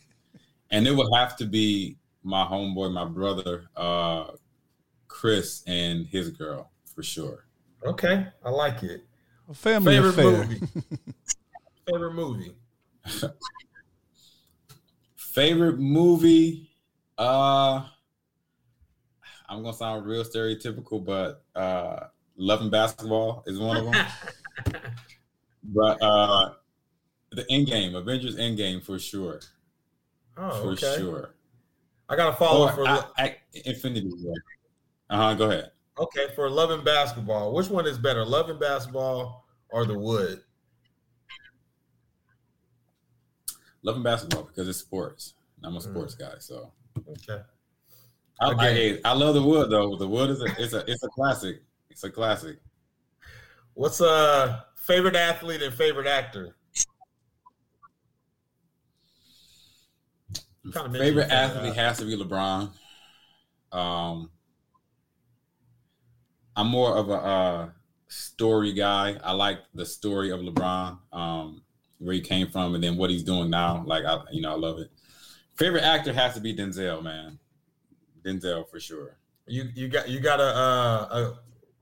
and it would have to be my homeboy, my brother, uh, Chris, and his girl for sure. Okay, I like it. A family Favorite affair. movie. Favorite movie. Favorite movie. Uh I'm gonna sound real stereotypical, but uh, loving basketball is one of them. but uh, the end game, Avengers Endgame for sure. Oh, for okay. sure. I got to follow or for I, I, Infinity Uh huh. Go ahead. Okay, for loving basketball, which one is better, loving basketball or the wood? Loving basketball because it's sports. I'm a sports mm. guy, so okay. I, I, I, love the wood though. The wood is a it's a it's a classic. It's a classic. What's a uh, favorite athlete and favorite actor? Kind of favorite athlete has to be LeBron. Um, I'm more of a uh, story guy. I like the story of LeBron, um, where he came from, and then what he's doing now. Like I, you know, I love it. Favorite actor has to be Denzel, man. Denzel for sure. You you got you got a uh,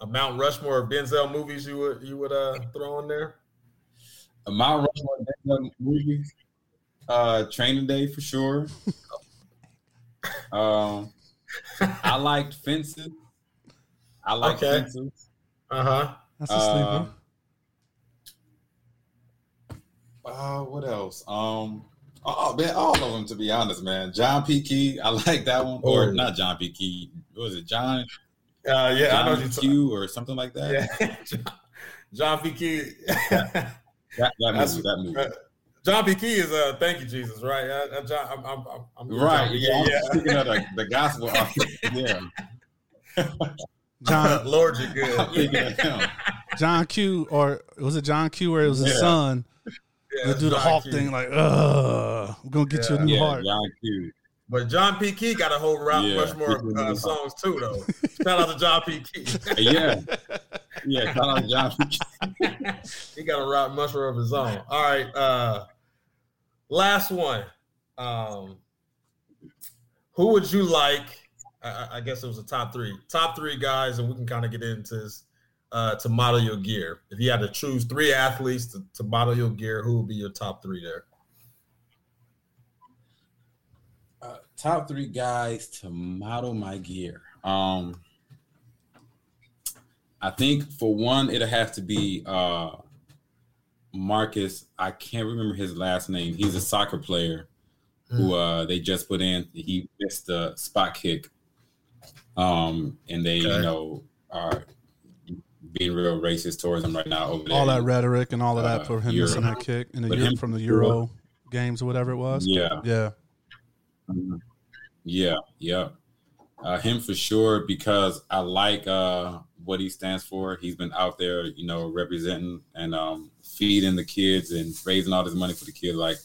a, a Mount Rushmore of Denzel movies you would you would uh throw in there? A Mount Rushmore Denzel movies. Uh, Training Day for sure. um, I liked Fences. I like okay. Fences. Uh huh. That's a sleeper. Uh, uh, what else? Um, Oh man, all of them to be honest, man. John P. Kee, I like that one. Or oh. not John P. Kee. What was it? John? Uh, yeah, John I know Q or something like that. Yeah. John, P. Key. that, that, movie. That movie. John P. Kee is uh, thank you, Jesus, right? Uh, uh John, I'm, I'm, I'm, right. John yeah, yeah. Speaking of the, the gospel, yeah. John, Lord, you're good. Speaking of him. John Q, or was it John Q, where it was his Yeah. son Yeah, that do the John Hawk Q. thing, like, ugh, I'm gonna get you a new Yeah, heart. John Q. But John P. Kee got a whole Mount Yeah. Rushmore uh, songs too, though. Shout out to John P. Kee. Yeah, yeah. Shout out to John Q. he got a rock mushroom of his own. All right. Uh last one. Um who would you like? I, I- guess it was a top three. Top three guys, and we can kind of get into this uh to model your gear. If you had to choose three athletes to, to model your gear, who would be your top three there? uh, top three guys to model my gear. Um, I think for one, it'll have to be uh, Marcus. I can't remember his last name. He's a soccer player who uh, they just put in. He missed the spot kick, um, and they Okay. you know are being real racist towards him right now over there. All that rhetoric and all of that Uh, for him Euro. missing that kick in the Euro, from the Euro games or whatever it was. Yeah. Yeah. Yeah, yeah. Uh, him for sure because I like uh, what he stands for. He's been out there, you know, representing and um, feeding the kids and raising all this money for the kids. Like,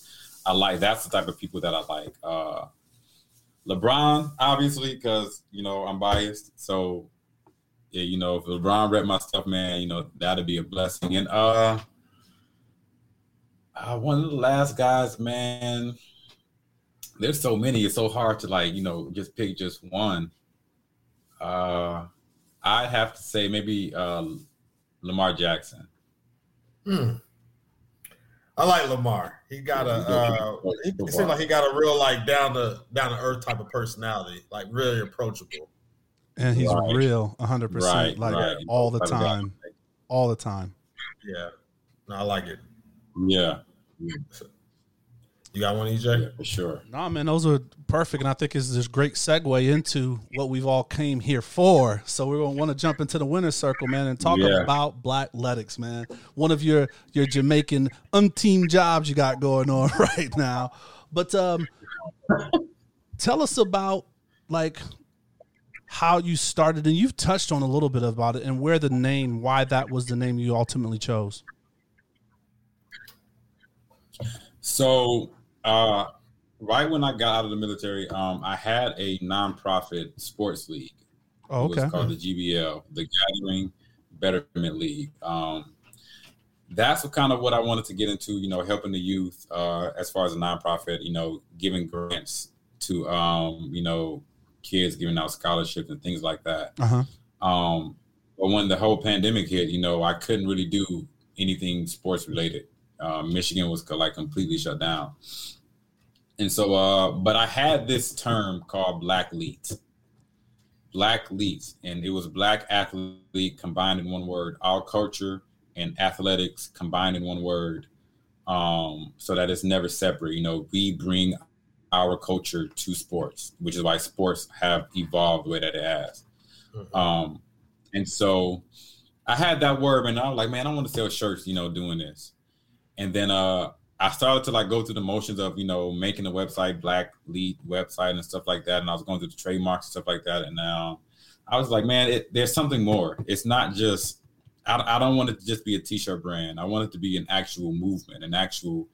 I like that's the type of people that I like. Uh, LeBron, obviously, because you know I'm biased. So, yeah, you know, if LeBron read my stuff, man, you know that'd be a blessing. And uh, uh, one of the last guys, man there's so many. It's so hard to like, you know, just pick just one. Uh I'd have to say maybe uh Lamar Jackson. Hmm. I like Lamar. He got a uh, he, it seems like he got a real like down to down to earth type of personality, like really approachable. And he's Right. real, 100%, like right. all the Type of guy. time. All the time. Yeah, no, I like it. Yeah, You got one, E yeah, EJ? for sure. No, man, those are perfect, and I think it's this great segue into what we've all came here for. So we're gonna want to jump into the winner's circle, man, and talk Yeah. about Black Athletics, man. One of your your Jamaican unteam jobs you got going on right now. But um, tell us about like how you started, and you've touched on a little bit about it, and where the name, why that was the name you ultimately chose. So uh right when I got out of the military, um, I had a nonprofit sports league. Oh, It was called the GBL, the Gathering Betterment League. Um, that's kind of what I wanted to get into, you know, helping the youth uh, as far as a nonprofit, you know, giving grants to, um, you know, kids, giving out scholarships and things like that. Uh huh. Um, but when the whole pandemic hit, you know, I couldn't really do anything sports related. Uh, Michigan was like completely shut down. And so, uh, but I had this term called Black Leet. Black Leet. And it was Black athlete combined in one word, all culture and athletics combined in one word. Um, so that it's never separate. You know, we bring our culture to sports, which is why sports have evolved the way that it has. Um, and so I had that word, and I was like, man, I want to sell shirts, you know, doing this. And then uh, I started to like go through the motions of, you know, making a website, Black Lead website and stuff like that. And I was going through the trademarks and stuff like that. And now I was like, man, it, there's something more. It's not just, I, I don't want it to just be a t-shirt brand. I want it to be an actual movement, an actual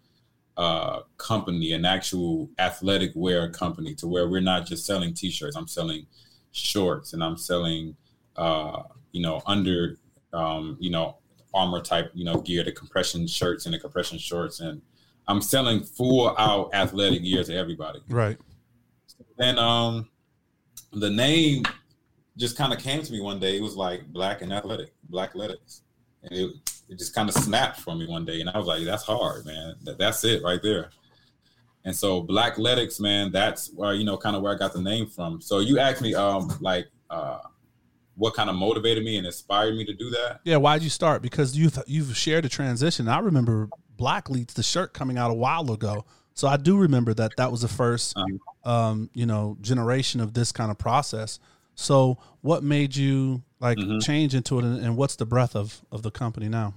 uh, company, an actual athletic wear company to where we're not just selling t-shirts. I'm selling shorts and I'm selling, uh, you know, under, um, you know, armor type, you know, gear, the compression shirts and the compression shorts. And I'm selling full out athletic gear to everybody. Right. And um, the name just kind of came to me one day. It was like black and athletic, black athletics. And it, it just kind of snapped for me one day. And I was like, that's hard, man. That, that's it right there. And so Black Athletics, man, that's where, you know, kind of where I got the name from. So you asked me, um, like, uh, what kind of motivated me and inspired me to do that? Yeah, why'd you start? Because you've you've shared a transition. I remember Black Leads the shirt coming out a while ago, so I do remember that that was the first, Um, um, you know, generation of this kind of process. So, what made you like Mhm. change into it, and, and what's the breadth of of the company now?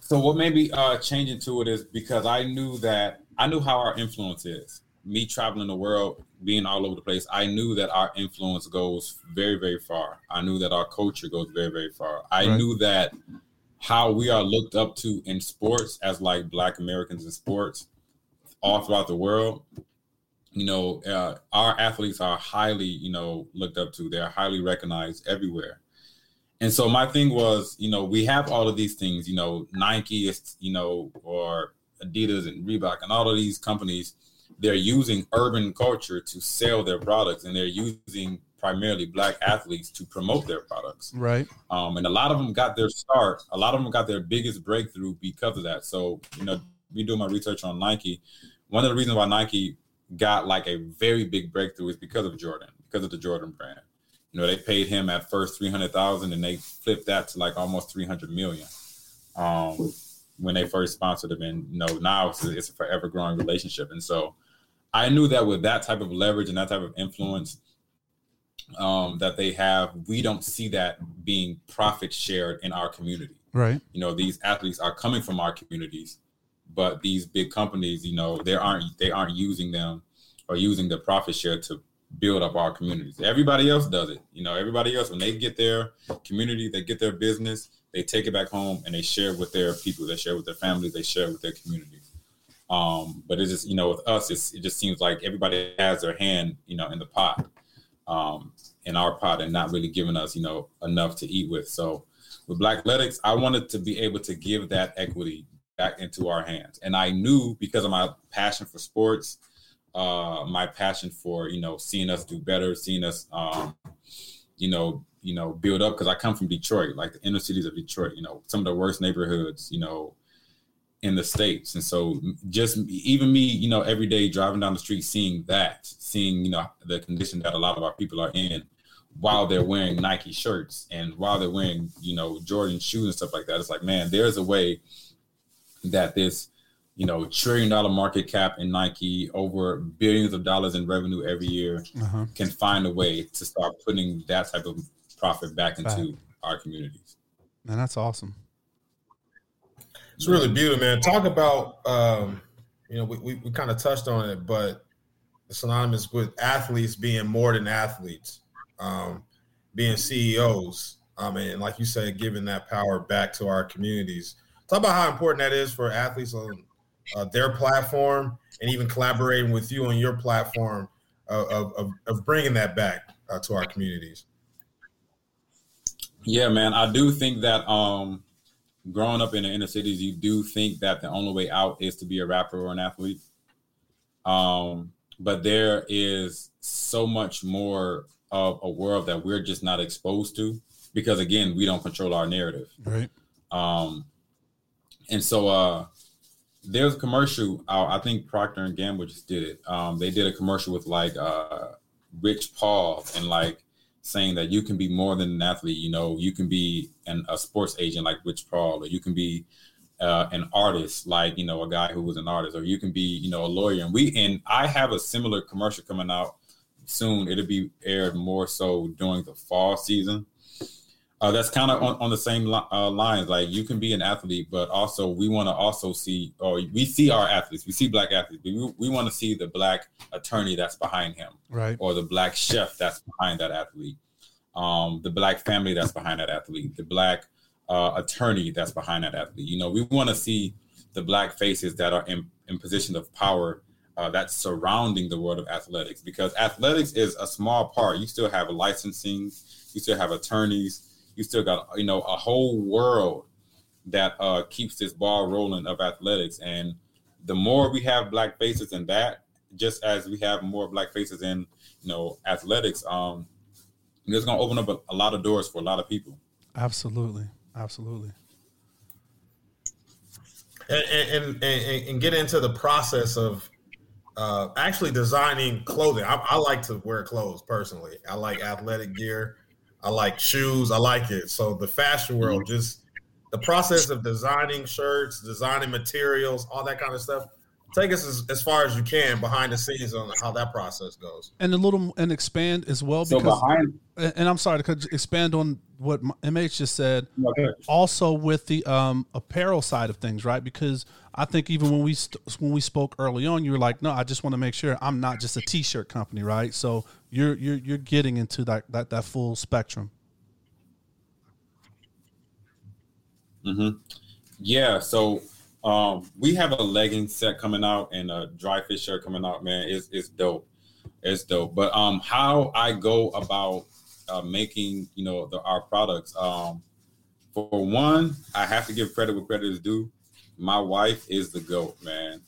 So what made me uh, change into it is because I knew that I knew how our influence is. Me traveling the world, being all over the place, I knew that our influence goes very, very far. I knew that our culture goes very, very far. I Right. knew that how we are looked up to in sports as like Black Americans in sports all throughout the world. You know, uh, our athletes are highly, you know, looked up to. They're highly recognized everywhere. And so my thing was, you know, we have all of these things, you know, Nike is, you know, or Adidas and Reebok and all of these companies, they're using urban culture to sell their products and they're using primarily black athletes to promote their products. Right. Um, and a lot of them got their start, a lot of them got their biggest breakthrough because of that. So, you know, me doing my research on Nike, one of the reasons why Nike got like a very big breakthrough is because of Jordan, because of the Jordan brand. You know, they paid him at first three hundred thousand, and they flipped that to like almost three hundred million um, when they first sponsored him. And you know, now it's, it's a forever growing relationship. And so, I knew that with that type of leverage and that type of influence um, that they have, we don't see that being profit shared in our community. Right. You know, these athletes are coming from our communities, but these big companies, you know, they aren't they aren't using them or using the profit share to build up our communities. Everybody else does it. You know, everybody else when they get their community, they get their business, they take it back home and they share with their people, they share with their families, they share with their communities. Um, but it's just, you know, with us, it just seems like everybody has their hand, you know, in the pot, um, in our pot, and not really giving us, you know, enough to eat with. So with Black Athletics, I wanted to be able to give that equity back into our hands, and I knew because of my passion for sports, uh, my passion for you know seeing us do better, seeing us, um, you know, you know, build up. Because I come from Detroit, like the inner cities of Detroit, you know, some of the worst neighborhoods, you know, in the states and so just even me you know every day driving down the street seeing that seeing you know the condition that a lot of our people are in while they're wearing nike shirts and while they're wearing you know jordan shoes and stuff like that it's like man there's a way that this you know trillion dollar market cap in nike over billions of dollars in revenue every year Uh-huh. can find a way to start putting that type of profit back into our communities Man, that's awesome. It's really beautiful, man. Talk about, um, you know, we, we, we kind of touched on it, but synonymous with athletes being more than athletes, um, being CEOs. I mean, like you said, giving that power back to our communities. Talk about how important that is for athletes on uh, their platform and even collaborating with you on your platform of, of, of, of bringing that back uh, to our communities. Yeah, man. I do think that um growing up in the inner cities, you do think that the only way out is to be a rapper or an athlete. Um, but there is so much more of a world that we're just not exposed to because again, we don't control our narrative. Right. Um, and so uh, there's a commercial. Uh, I think Procter and Gamble just did it. Um, they did a commercial with like uh, Rich Paul and like saying that you can be more than an athlete. You know, you can be an, a sports agent like Rich Paul, or you can be uh, an artist like you know a guy who was an artist, or you can be you know a lawyer. And we and I have a similar commercial coming out soon. It'll be aired more so during the fall season. Uh, that's kind of on, on the same li- uh, lines. Like you can be an athlete, but also we want to also see, or we see our athletes. We see black athletes, but we, we want to see the black attorney that's behind him, Right. or the black chef that's behind that athlete, um, the black family that's behind that athlete, the black uh, attorney that's behind that athlete. You know, we want to see the black faces that are in, in position of power uh, that's surrounding the world of athletics because athletics is a small part. You still have licensing, you still have attorneys, you still got you know a whole world that uh, keeps this ball rolling of athletics. And the more we have black faces in that, just as we have more black faces in you know athletics, um, it's going to open up a, a lot of doors for a lot of people. Absolutely. Absolutely. and and, and, and get into the process of uh, actually designing clothing. I, I like to wear clothes personally. I like athletic gear. I like shoes. I like it. So the fashion world, mm-hmm. just the process of designing shirts, designing materials, all that kind of stuff. Take us as, as far as you can behind the scenes on how that process goes. and a little and expand as well So because behind, and and I'm sorry to expand on what MH just said. okay. Also with the um, apparel side of things, right? Because I think even when we st- when we spoke early on, you were like, "No, I just want to make sure I'm not just a T-shirt company, right?" So you're you're you're getting into that that that full spectrum. Yeah, so um, we have a legging set coming out and a dry fit shirt coming out. Man, it's it's dope. It's dope. But um, how I go about uh, making you know the, our products. Um, for one, I have to give credit where credit is due. My wife is the goat, man.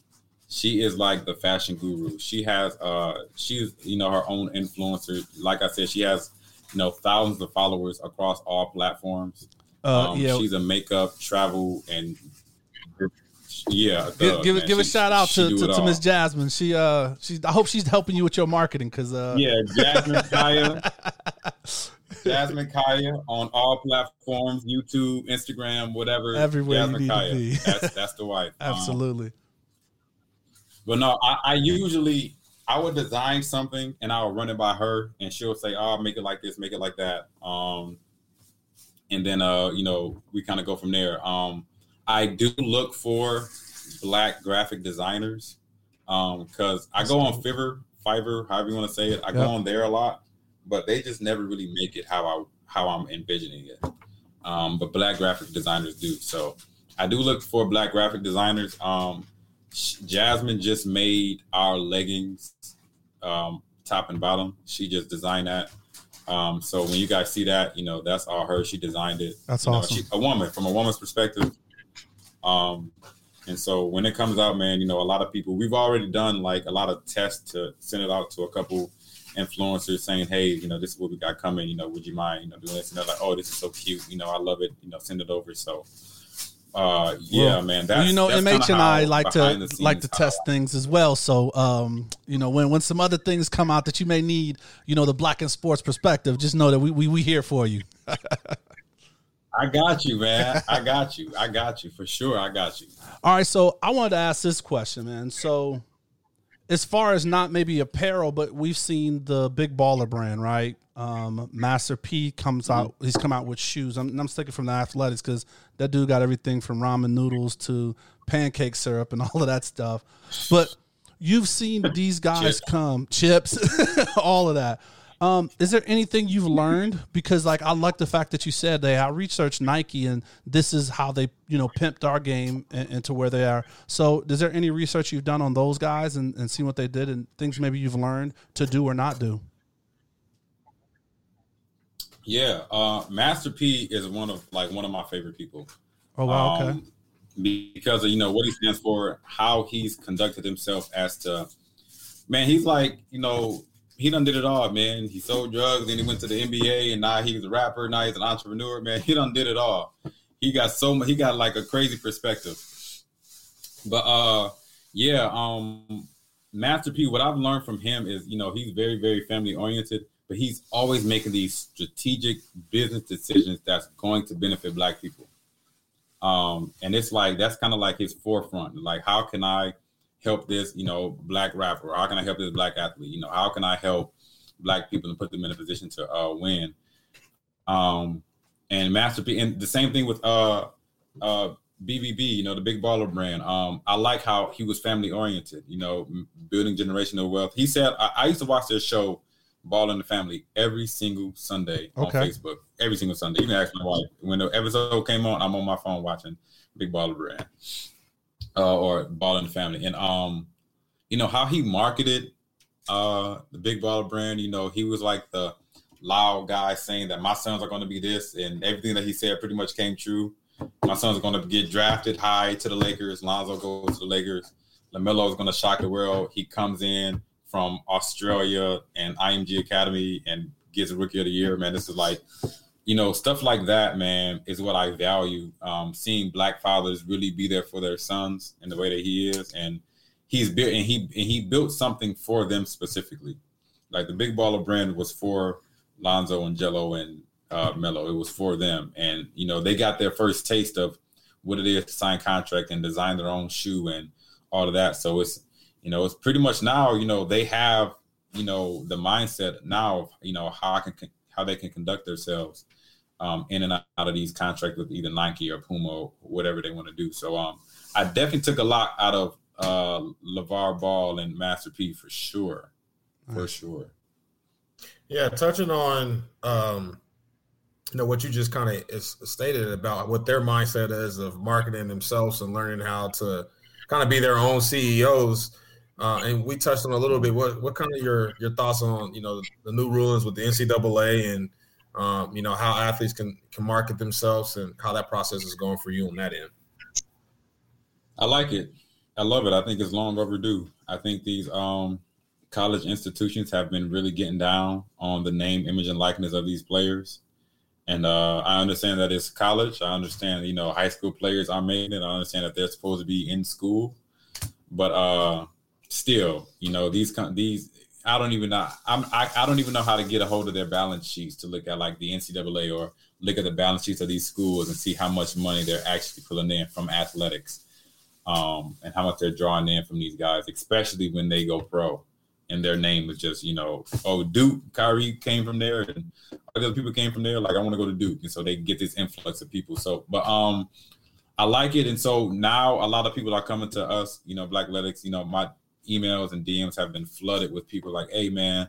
She is like the fashion guru. She has uh, she's you know her own influencer. Like I said, she has you know thousands of followers across all platforms. Uh, Um, yeah, she's a makeup, travel, and yeah. give give, man. give a shout out to to, to. Miss Jasmine. She uh she I hope she's helping you with your marketing because uh Yeah, Jasmine Kaya. Jasmine Kaya on all platforms, YouTube, Instagram, whatever. Everywhere Jasmine Kaya. That's that's the wife. Um, absolutely. but no, I, I usually I would design something and I would run it by her and she'll say, Oh, make it like this, make it like that. Um and then uh, you know, we kind of go from there. Um I do look for black graphic designers. Um, because I go on Fiverr, Fiverr, however you want to say it. I go on there a lot, but they just never really make it how I how I'm envisioning it. Um, but black graphic designers do. So I do look for black graphic designers. Um, Jasmine just made our leggings, um, top and bottom. She just designed that. Um, so when you guys see that, you know that's all her. She designed it. That's You know, awesome. she, a woman from a woman's perspective. Um, and so when it comes out, man, you know, a lot of people, we've already done like a lot of tests to send it out to a couple influencers saying, Hey, you know, this is what we got coming, you know, would you mind, you know, doing this? And they're like, Oh, this is so cute. You know, I love it. You know, send it over. So, uh, yeah, Well, man, that's, you know, that's MH and I like to like to test things as well. So, um, you know, when when some other things come out that you may need, you know, the black and sports perspective, just know that we we we here for you. I got you, man. I got you. I got you for sure. I got you. All right, so I wanted to ask this question, man. So, as far as not maybe apparel, but we've seen the Big Baller brand, right? Um, Master P comes out. He's come out with shoes. I'm, I'm sticking from the athletics because that dude got everything from ramen noodles to pancake syrup and all of that stuff. But you've seen these guys Chips. come, chips, all of that. Um, is there anything you've learned? Because like I like the fact that you said they I researched Nike and this is how they you know pimped our game into where they are. So is there any research you've done on those guys and, and seen what they did and things maybe you've learned to do or not do? Yeah. Uh, Master P is one of like one of my favorite people. Oh wow, okay. um, because of you know what he stands for, how he's conducted himself as to man, he's like you know he done did it all, man. He sold drugs, then he went to the NBA, and now he's a rapper. Now he's an entrepreneur, man. He done did it all. He got so much. He got like a crazy perspective. But uh, yeah, um, Master P. What I've learned from him is you know he's very very family oriented, but he's always making these strategic business decisions that's going to benefit Black people. Um, and it's like that's kind of like his forefront. Like, how can I help this, you know, black rapper? How can I help this black athlete? You know, how can I help black people and put them in a position to uh, win? Um, and Master P, and the same thing with uh, uh, BBB, you know, the Big Baller brand. Um, I like how he was family oriented. You know, building generational wealth. He said, I, I used to watch their show. Ball in the Family every single Sunday on Facebook. Every single Sunday. Even ask my wife when the episode came on. I'm on my phone watching Big Baller Brand uh, or Ball in the Family, and um, you know how he marketed uh the Big Baller Brand. You know he was like the loud guy saying that my sons are going to be this, and everything that he said pretty much came true. My son's going to get drafted high to the Lakers. Lonzo goes to the Lakers. Lamelo is going to shock the world. He comes in from Australia and IMG Academy and gets a Rookie of the Year. Man, this is like, you know, stuff like that. Man, is what I value. Um, seeing Black fathers really be there for their sons in the way that he is, and he's built and he and he built something for them specifically. Like the Big Baller brand was for Lonzo and Gelo and uh, Mello. It was for them, and you know they got their first taste of what it is to sign contract and design their own shoe and all of that. So it's you know it's pretty much now you know they have you know the mindset now of you know how I can how they can conduct themselves um, in and out of these contracts with either Nike or Puma or whatever they want to do. So um, I definitely took a lot out of uh, LeVar Ball and Master P for sure, for sure. Yeah, touching on um, you know what you just kind of stated about what their mindset is of marketing themselves and learning how to kind of be their own CEOs. Uh, and we touched on a little bit. What what kind of your your thoughts on you know the new rulings with the NCAA and um, you know how athletes can can market themselves and how that process is going for you on that end? I like it. I love it. I think it's long overdue. I think these um, college institutions have been really getting down on the name, image, and likeness of these players. And uh, I understand that it's college. I understand, you know, high school players are making it. I understand that they're supposed to be in school, but uh, still, you know, these these I don't even know. I'm, I, I don't even know how to get a hold of their balance sheets to look at like the NCAA or look at the balance sheets of these schools and see how much money they're actually pulling in from athletics, um, and how much they're drawing in from these guys, especially when they go pro and their name is just you know oh Duke Kyrie came from there and other people came from there like I want to go to Duke. And so they get this influx of people. So but um I like it. And so now a lot of people are coming to us you know Black Athletics you know my emails and DMs have been flooded with people like hey man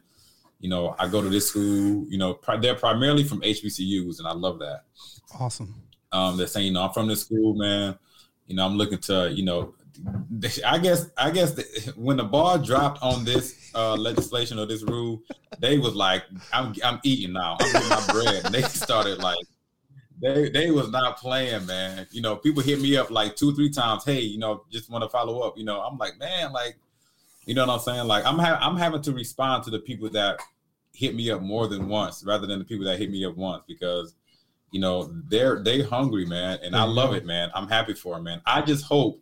you know I go to this school you know they're primarily from HBCUs and I love that awesome um they're saying you know I'm from this school man you know I'm looking to you know I guess I guess the, when the ball dropped on this uh, legislation or this rule, they was like, "I'm I'm eating now. I'm getting my bread." And they started like, they they was not playing, man. You know, people hit me up like two three times. Hey, you know, just want to follow up. You know, I'm like, man, like, you know what I'm saying? Like, I'm ha- I'm having to respond to the people that hit me up more than once, rather than the people that hit me up once because. You know they're they hungry, man, and I love it, man. I'm happy for them, man. I just hope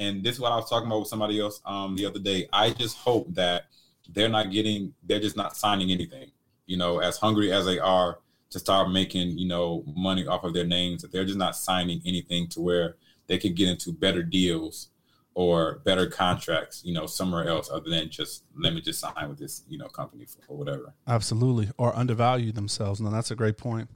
and this is what I was talking about with somebody else um, the other day. I just hope that they're not getting, they're just not signing anything. You know, as hungry as they are to start making, you know, money off of their names, that they're just not signing anything to where they could get into better deals or better contracts, you know, somewhere else other than just let me just sign with this, you know, company for, or whatever. Absolutely, or undervalue themselves. No, that's a great point.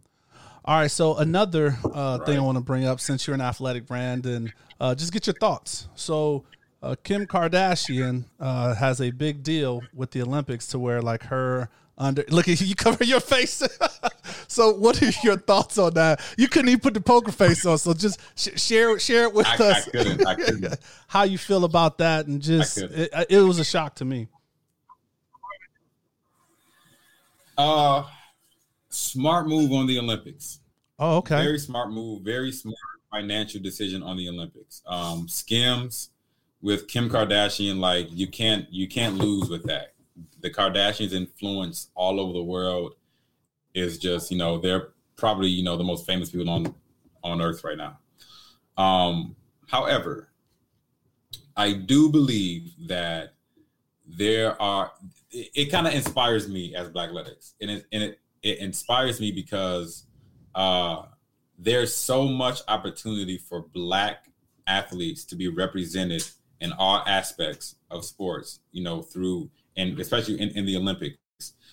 All right, so another uh, right. thing I want to bring up, since you're an athletic brand, and uh, just get your thoughts. So, uh, Kim Kardashian uh, has a big deal with the Olympics to where, like, her under look at you cover your face. so, what are your thoughts on that? You couldn't even put the poker face on, so just sh- share share it with I, us. I couldn't, I couldn't. How you feel about that, and just it, it was a shock to me. Uh smart move on the Olympics. Oh, okay. Very smart move. Very smart financial decision on the Olympics. Um, skims with Kim Kardashian, like you can't you can't lose with that. The Kardashians' influence all over the world is just you know they're probably you know the most famous people on on earth right now. Um, however, I do believe that there are it, it kind of inspires me as Black Athletics, and it and it it inspires me because uh, there's so much opportunity for black athletes to be represented in all aspects of sports, you know, through and especially in, in the Olympics,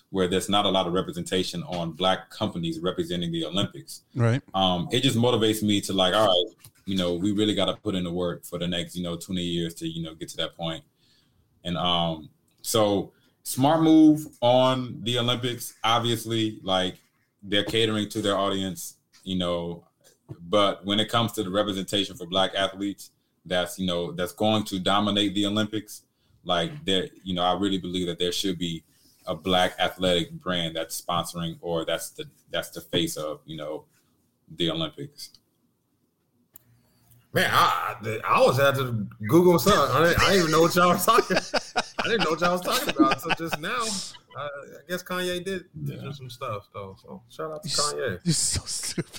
where there's not a lot of representation on black companies representing the Olympics. Right. Um, it just motivates me to like, all right, you know, we really got to put in the work for the next, you know, 20 years to, you know, get to that point. And um, so smart move on the Olympics, obviously, like they're catering to their audience, you know, but when it comes to the representation for black athletes, that's you know that's going to dominate the Olympics. Like there, you know, I really believe that there should be a black athletic brand that's sponsoring or that's the that's the face of you know the Olympics. Man, I I was had to Google something. I didn't, I didn't even know what y'all was talking. I didn't know what y'all was talking about So just now. I, I guess Kanye did, did yeah. do some stuff though. So shout out to Kanye. You're so stupid.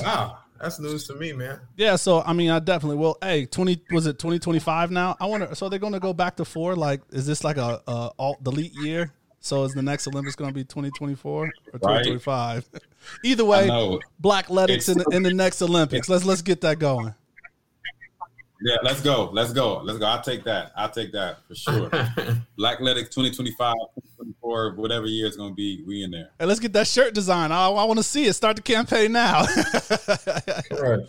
wow. That's news to me, man. Yeah, so I mean, I definitely will. Hey, twenty was it twenty twenty five now? I wonder. So they're going to go back to four. Like, is this like a, a alt delete year? So is the next Olympics going to be twenty twenty four or twenty twenty five? Either way, Black Athletics in in the next Olympics. Let's let's get that going. Yeah, let's go. Let's go. Let's go. I'll take that. I'll take that for sure. Black Athletics 2025, 2024, whatever year it's going to be, we in there. Hey, let's get that shirt design. I, I want to see it. Start the campaign now. right.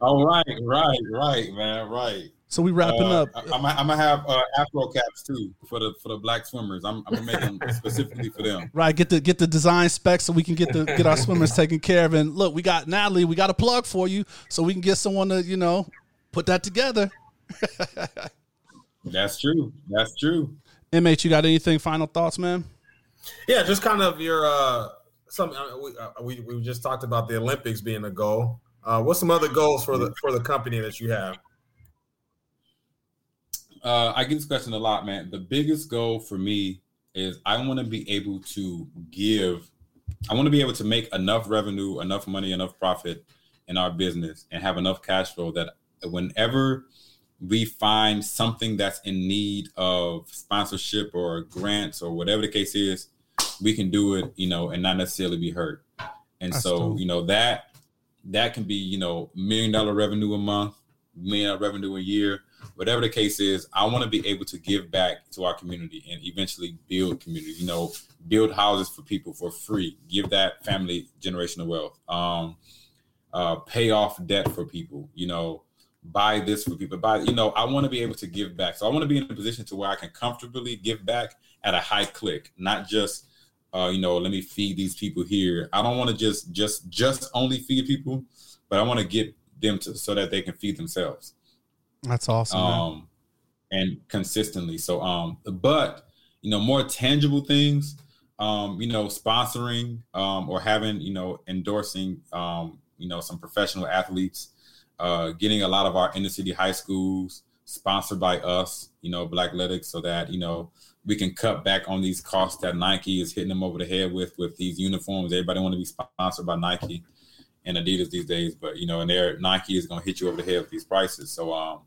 All right, right, right, man, right. so we wrapping Uh, up. I, I'm, I'm gonna have uh, Afro caps too for the for the black swimmers. I'm, I'm gonna make them specifically for them. Right, get the get the design specs so we can get the get our swimmers taken care of. And look, we got Natalie. We got a plug for you, so we can get someone to you know put that together. That's true. That's true. MH, you got anything? Final thoughts, man? Yeah, just kind of your uh some uh, we, uh, we we just talked about the Olympics being a goal. Uh, what's some other goals for the for the company that you have? Uh, I get this question a lot, man. The biggest goal for me is I want to be able to give. I want to be able to make enough revenue, enough money, enough profit in our business, and have enough cash flow that whenever we find something that's in need of sponsorship or grants or whatever the case is, we can do it, you know, and not necessarily be hurt. And That's so, you know, that that can be, you know, million dollar revenue a month, million dollar revenue a year, whatever the case is. I want to be able to give back to our community and eventually build community. You know, build houses for people for free, give that family generational wealth, um, uh, pay off debt for people. You know, buy this for people. Buy, you know, I want to be able to give back. So I want to be in a position to where I can comfortably give back at a high click, not just uh, you know, let me feed these people here. I don't want to just just just only feed people, but I want to get them to so that they can feed themselves. That's awesome. man. Um and consistently. So um but you know, more tangible things, um, you know, sponsoring um or having, you know, endorsing um, you know, some professional athletes, uh getting a lot of our inner city high schools sponsored by us, you know, Black Athletics, so that, you know, we can cut back on these costs that Nike is hitting them over the head with with these uniforms. Everybody want to be sponsored by Nike and Adidas these days, but you know, and their Nike is going to hit you over the head with these prices. So, um,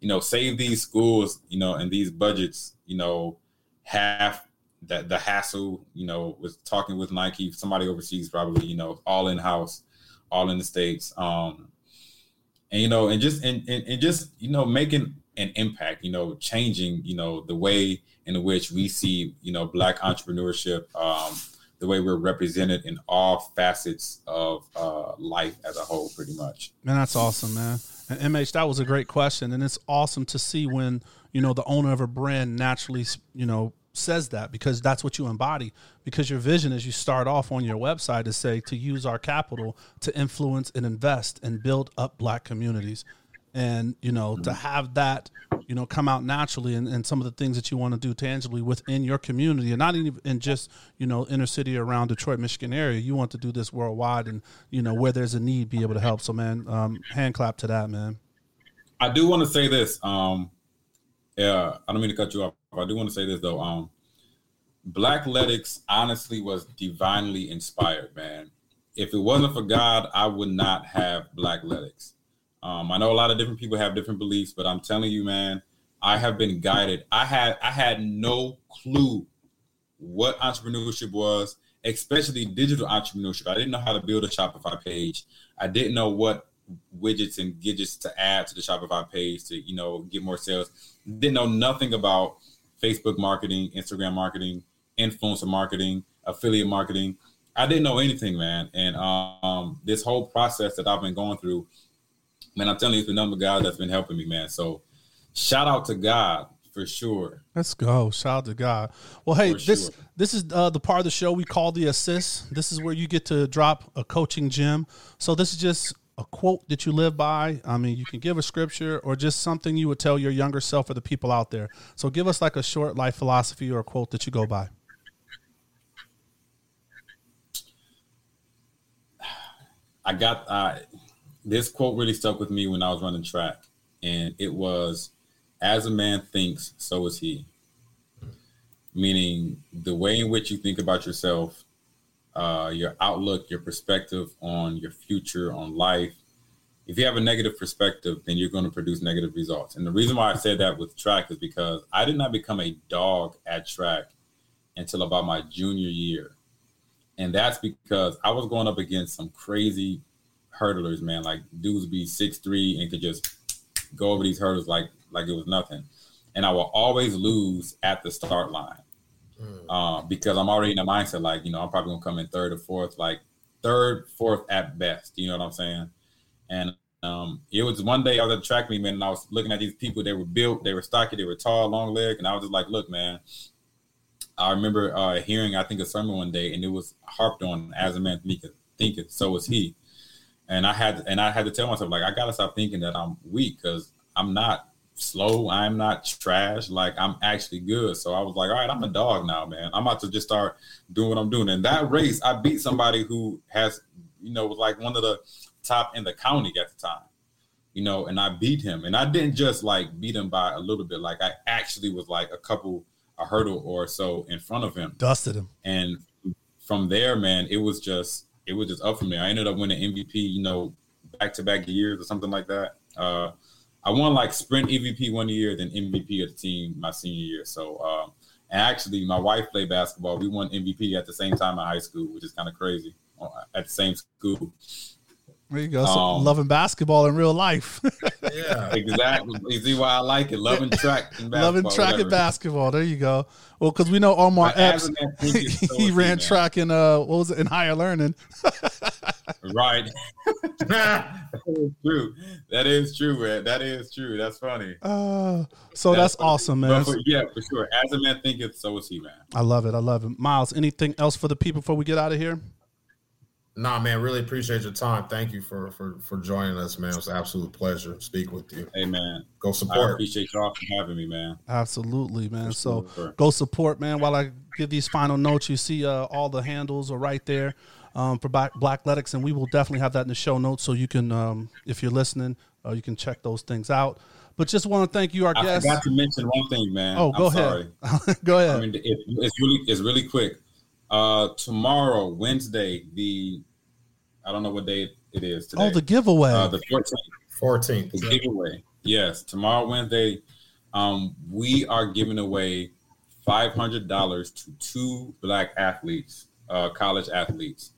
you know, save these schools, you know, and these budgets, you know, half that the hassle, you know, with talking with Nike, somebody overseas probably, you know, all in house, all in the states, um, and you know, and just and, and and just you know, making an impact, you know, changing, you know, the way in which we see, you know, black entrepreneurship, um, the way we're represented in all facets of uh, life as a whole, pretty much. Man, that's awesome, man. And MH, that was a great question, and it's awesome to see when you know the owner of a brand naturally, you know, says that because that's what you embody. Because your vision, as you start off on your website, is say to use our capital to influence and invest and build up Black communities, and you know to have that, you know, come out naturally, and, and some of the things that you want to do tangibly within your community, and not even in just you know inner city around Detroit, Michigan area. You want to do this worldwide, and you know where there's a need, be able to help. So, man, um, hand clap to that, man. I do want to say this. Um, yeah, I don't mean to cut you off. I do want to say this though. Um, Black Athletics honestly was divinely inspired, man. If it wasn't for God, I would not have Black Athletics. Um, I know a lot of different people have different beliefs, but I'm telling you, man, I have been guided. I had I had no clue what entrepreneurship was, especially digital entrepreneurship. I didn't know how to build a Shopify page. I didn't know what widgets and gadgets to add to the Shopify page to, you know, get more sales. Didn't know nothing about Facebook marketing, Instagram marketing, influencer marketing, affiliate marketing. I didn't know anything, man. And um, this whole process that I've been going through, man, I'm telling you, it's been nothing but God that's been helping me, man. So shout out to God for sure. Let's go. Shout out to God. Well, hey, For this sure. this is uh, the part of the show we call the assist. This is where you get to drop a coaching gem. So this is just a quote that you live by. I mean, you can give a scripture or just something you would tell your younger self or the people out there. So give us like a short life philosophy or a quote that you go by. I got uh, this quote really stuck with me when I was running track, and it was, "As a man thinks, so is he." Meaning, the way in which you think about yourself, uh, your outlook, your perspective on your future, on life. If you have a negative perspective, then you're going to produce negative results. And the reason why I said that with track is because I did not become a dog at track until about my junior year. And that's because I was going up against some crazy hurdlers, man. Like dudes be six three and could just go over these hurdles like like it was nothing, and I will always lose at the start line uh, because I'm already in the mindset like you know I'm probably gonna come in third or fourth, like third, fourth at best. You know what I'm saying? And um, it was one day I was at the track meet, man, and I was looking at these people. They were built, they were stocky, they were tall, long leg, and I was just like, look, man. I remember uh, hearing, I think, a sermon one day, and it was harped on as a man thinketh, so is he. And I had, and I had to tell myself, like, I gotta stop thinking that I'm weak because I'm not slow. I'm not trash. Like I'm actually good. So I was like, all right, I'm a dog now, man. I'm about to just start doing what I'm doing. And that race, I beat somebody who has, you know, was like one of the top in the county at the time. You know, and I beat him. And I didn't just like beat him by a little bit. Like I actually was like a couple a hurdle or so in front of him. Dusted him. And from there, man, it was just it was just up for me. I ended up winning MVP, you know, back to back years or something like that. Uh, I won like sprint MVP one year, then MVP of the team my senior year. So, um, and actually, my wife played basketball. We won MVP at the same time in high school, which is kind of crazy. uh, At the same school, There you go. So Um, loving basketball in real life. Yeah. exactly. You see why I like it? Loving track and basketball. loving track and basketball. There you go. Well, because we know Omar But Epps, a man thinking, so he he, ran man. track in uh what was it in higher learning. Right. that is true. That is true, man. That is true. That's funny. Uh, so that's, funny. awesome, But man. for, yeah, for sure. As a man thinketh, so is he, man. I love it. I love it. Miles, anything else for the people before we get out of here? Nah, man, really appreciate your time. Thank you for for for joining us, man. It was an absolute pleasure to speak with you. Hey, man. Go I support. appreciate y'all for having me, man. Absolutely, man. So sure. go support, man. While I give these final notes, you see uh, all the handles are right there um, for Black Blackletics, and we will definitely have that in the show notes, so you can, um, if you're listening, uh, you can check those things out. But just want to thank you, our guest. I forgot to mention one thing, man. Oh, go I'm ahead. Sorry. go ahead. I mean, it, it's really it's really quick. Uh, tomorrow, Wednesday, the I don't know what day it is today. oh, the giveaway. uh, the 14th. 14th. the giveaway. Yes, tomorrow Wednesday, um, we are giving away five hundred dollars to two black athletes, uh, college athletes.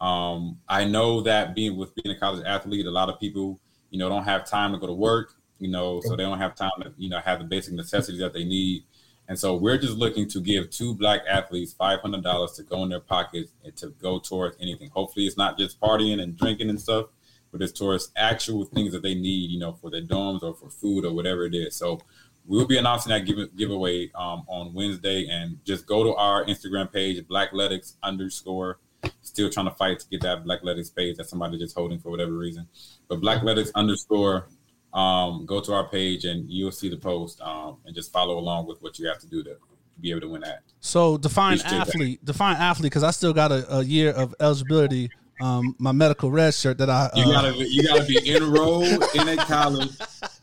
Um, I know that being with being a college athlete, a lot of people, you know, don't have time to go to work, you know, so they don't have time to, you know, have the basic necessities that they need. And so we're just looking to give two black athletes five hundred dollars to go in their pockets and to go towards anything. Hopefully, it's not just partying and drinking and stuff, but it's towards actual things that they need, you know, for their dorms or for food or whatever it is. So we'll be announcing that give- giveaway um, on Wednesday, and just go to our Instagram page, Blackletics underscore. Still trying to fight to get that Blackletics page that somebody just holding for whatever reason, but Blackletics underscore. Um, go to our page and you'll see the post um, and just follow along with what you have to do to be able to win that. So define athlete. Define athlete because I still got a, a year of eligibility. Um, my medical red shirt that I You uh, gotta be- you gotta be enrolled in a college,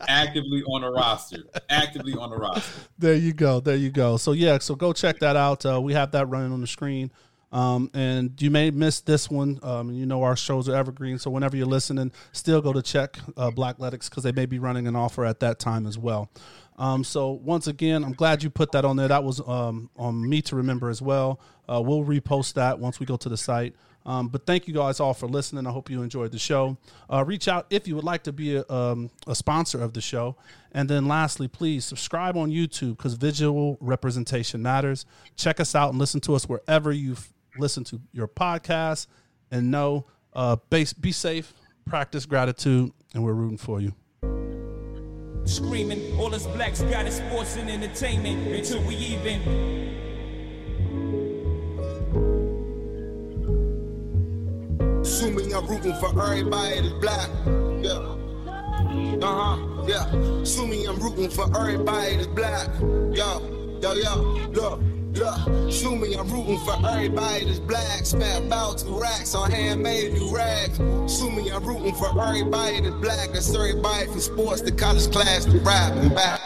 actively on a roster, actively on a roster. There you go. There you go. So yeah, so go check that out. Uh, we have that running on the screen. Um, and you may miss this one. Um, you know our shows are evergreen, so whenever you're listening, still go to check uh, Blackletics because they may be running an offer at that time as well. Um, so once again, I'm glad you put that on there. That was um, on me to remember as well. Uh, we'll repost that once we go to the site. Um, but thank you guys all for listening. I hope you enjoyed the show. Uh, reach out if you would like to be a, um, a sponsor of the show. And then lastly, please subscribe on YouTube because visual representation matters. Check us out and listen to us wherever you listen to your podcast. And know, uh, base, be safe, practice gratitude, and we're rooting for you. Screaming, all us blacks got is sports and entertainment until we even. Assuming I'm rooting for everybody that's black. Yeah. Uh huh. Yeah. Assuming I'm rooting for everybody that's black. Yo, yo, yo. Look, look. Assuming I'm rooting for everybody that's black. Spent about two racks on handmade new rags. Assuming I'm rooting for everybody that's black. That's everybody from sports to college class to rap and back.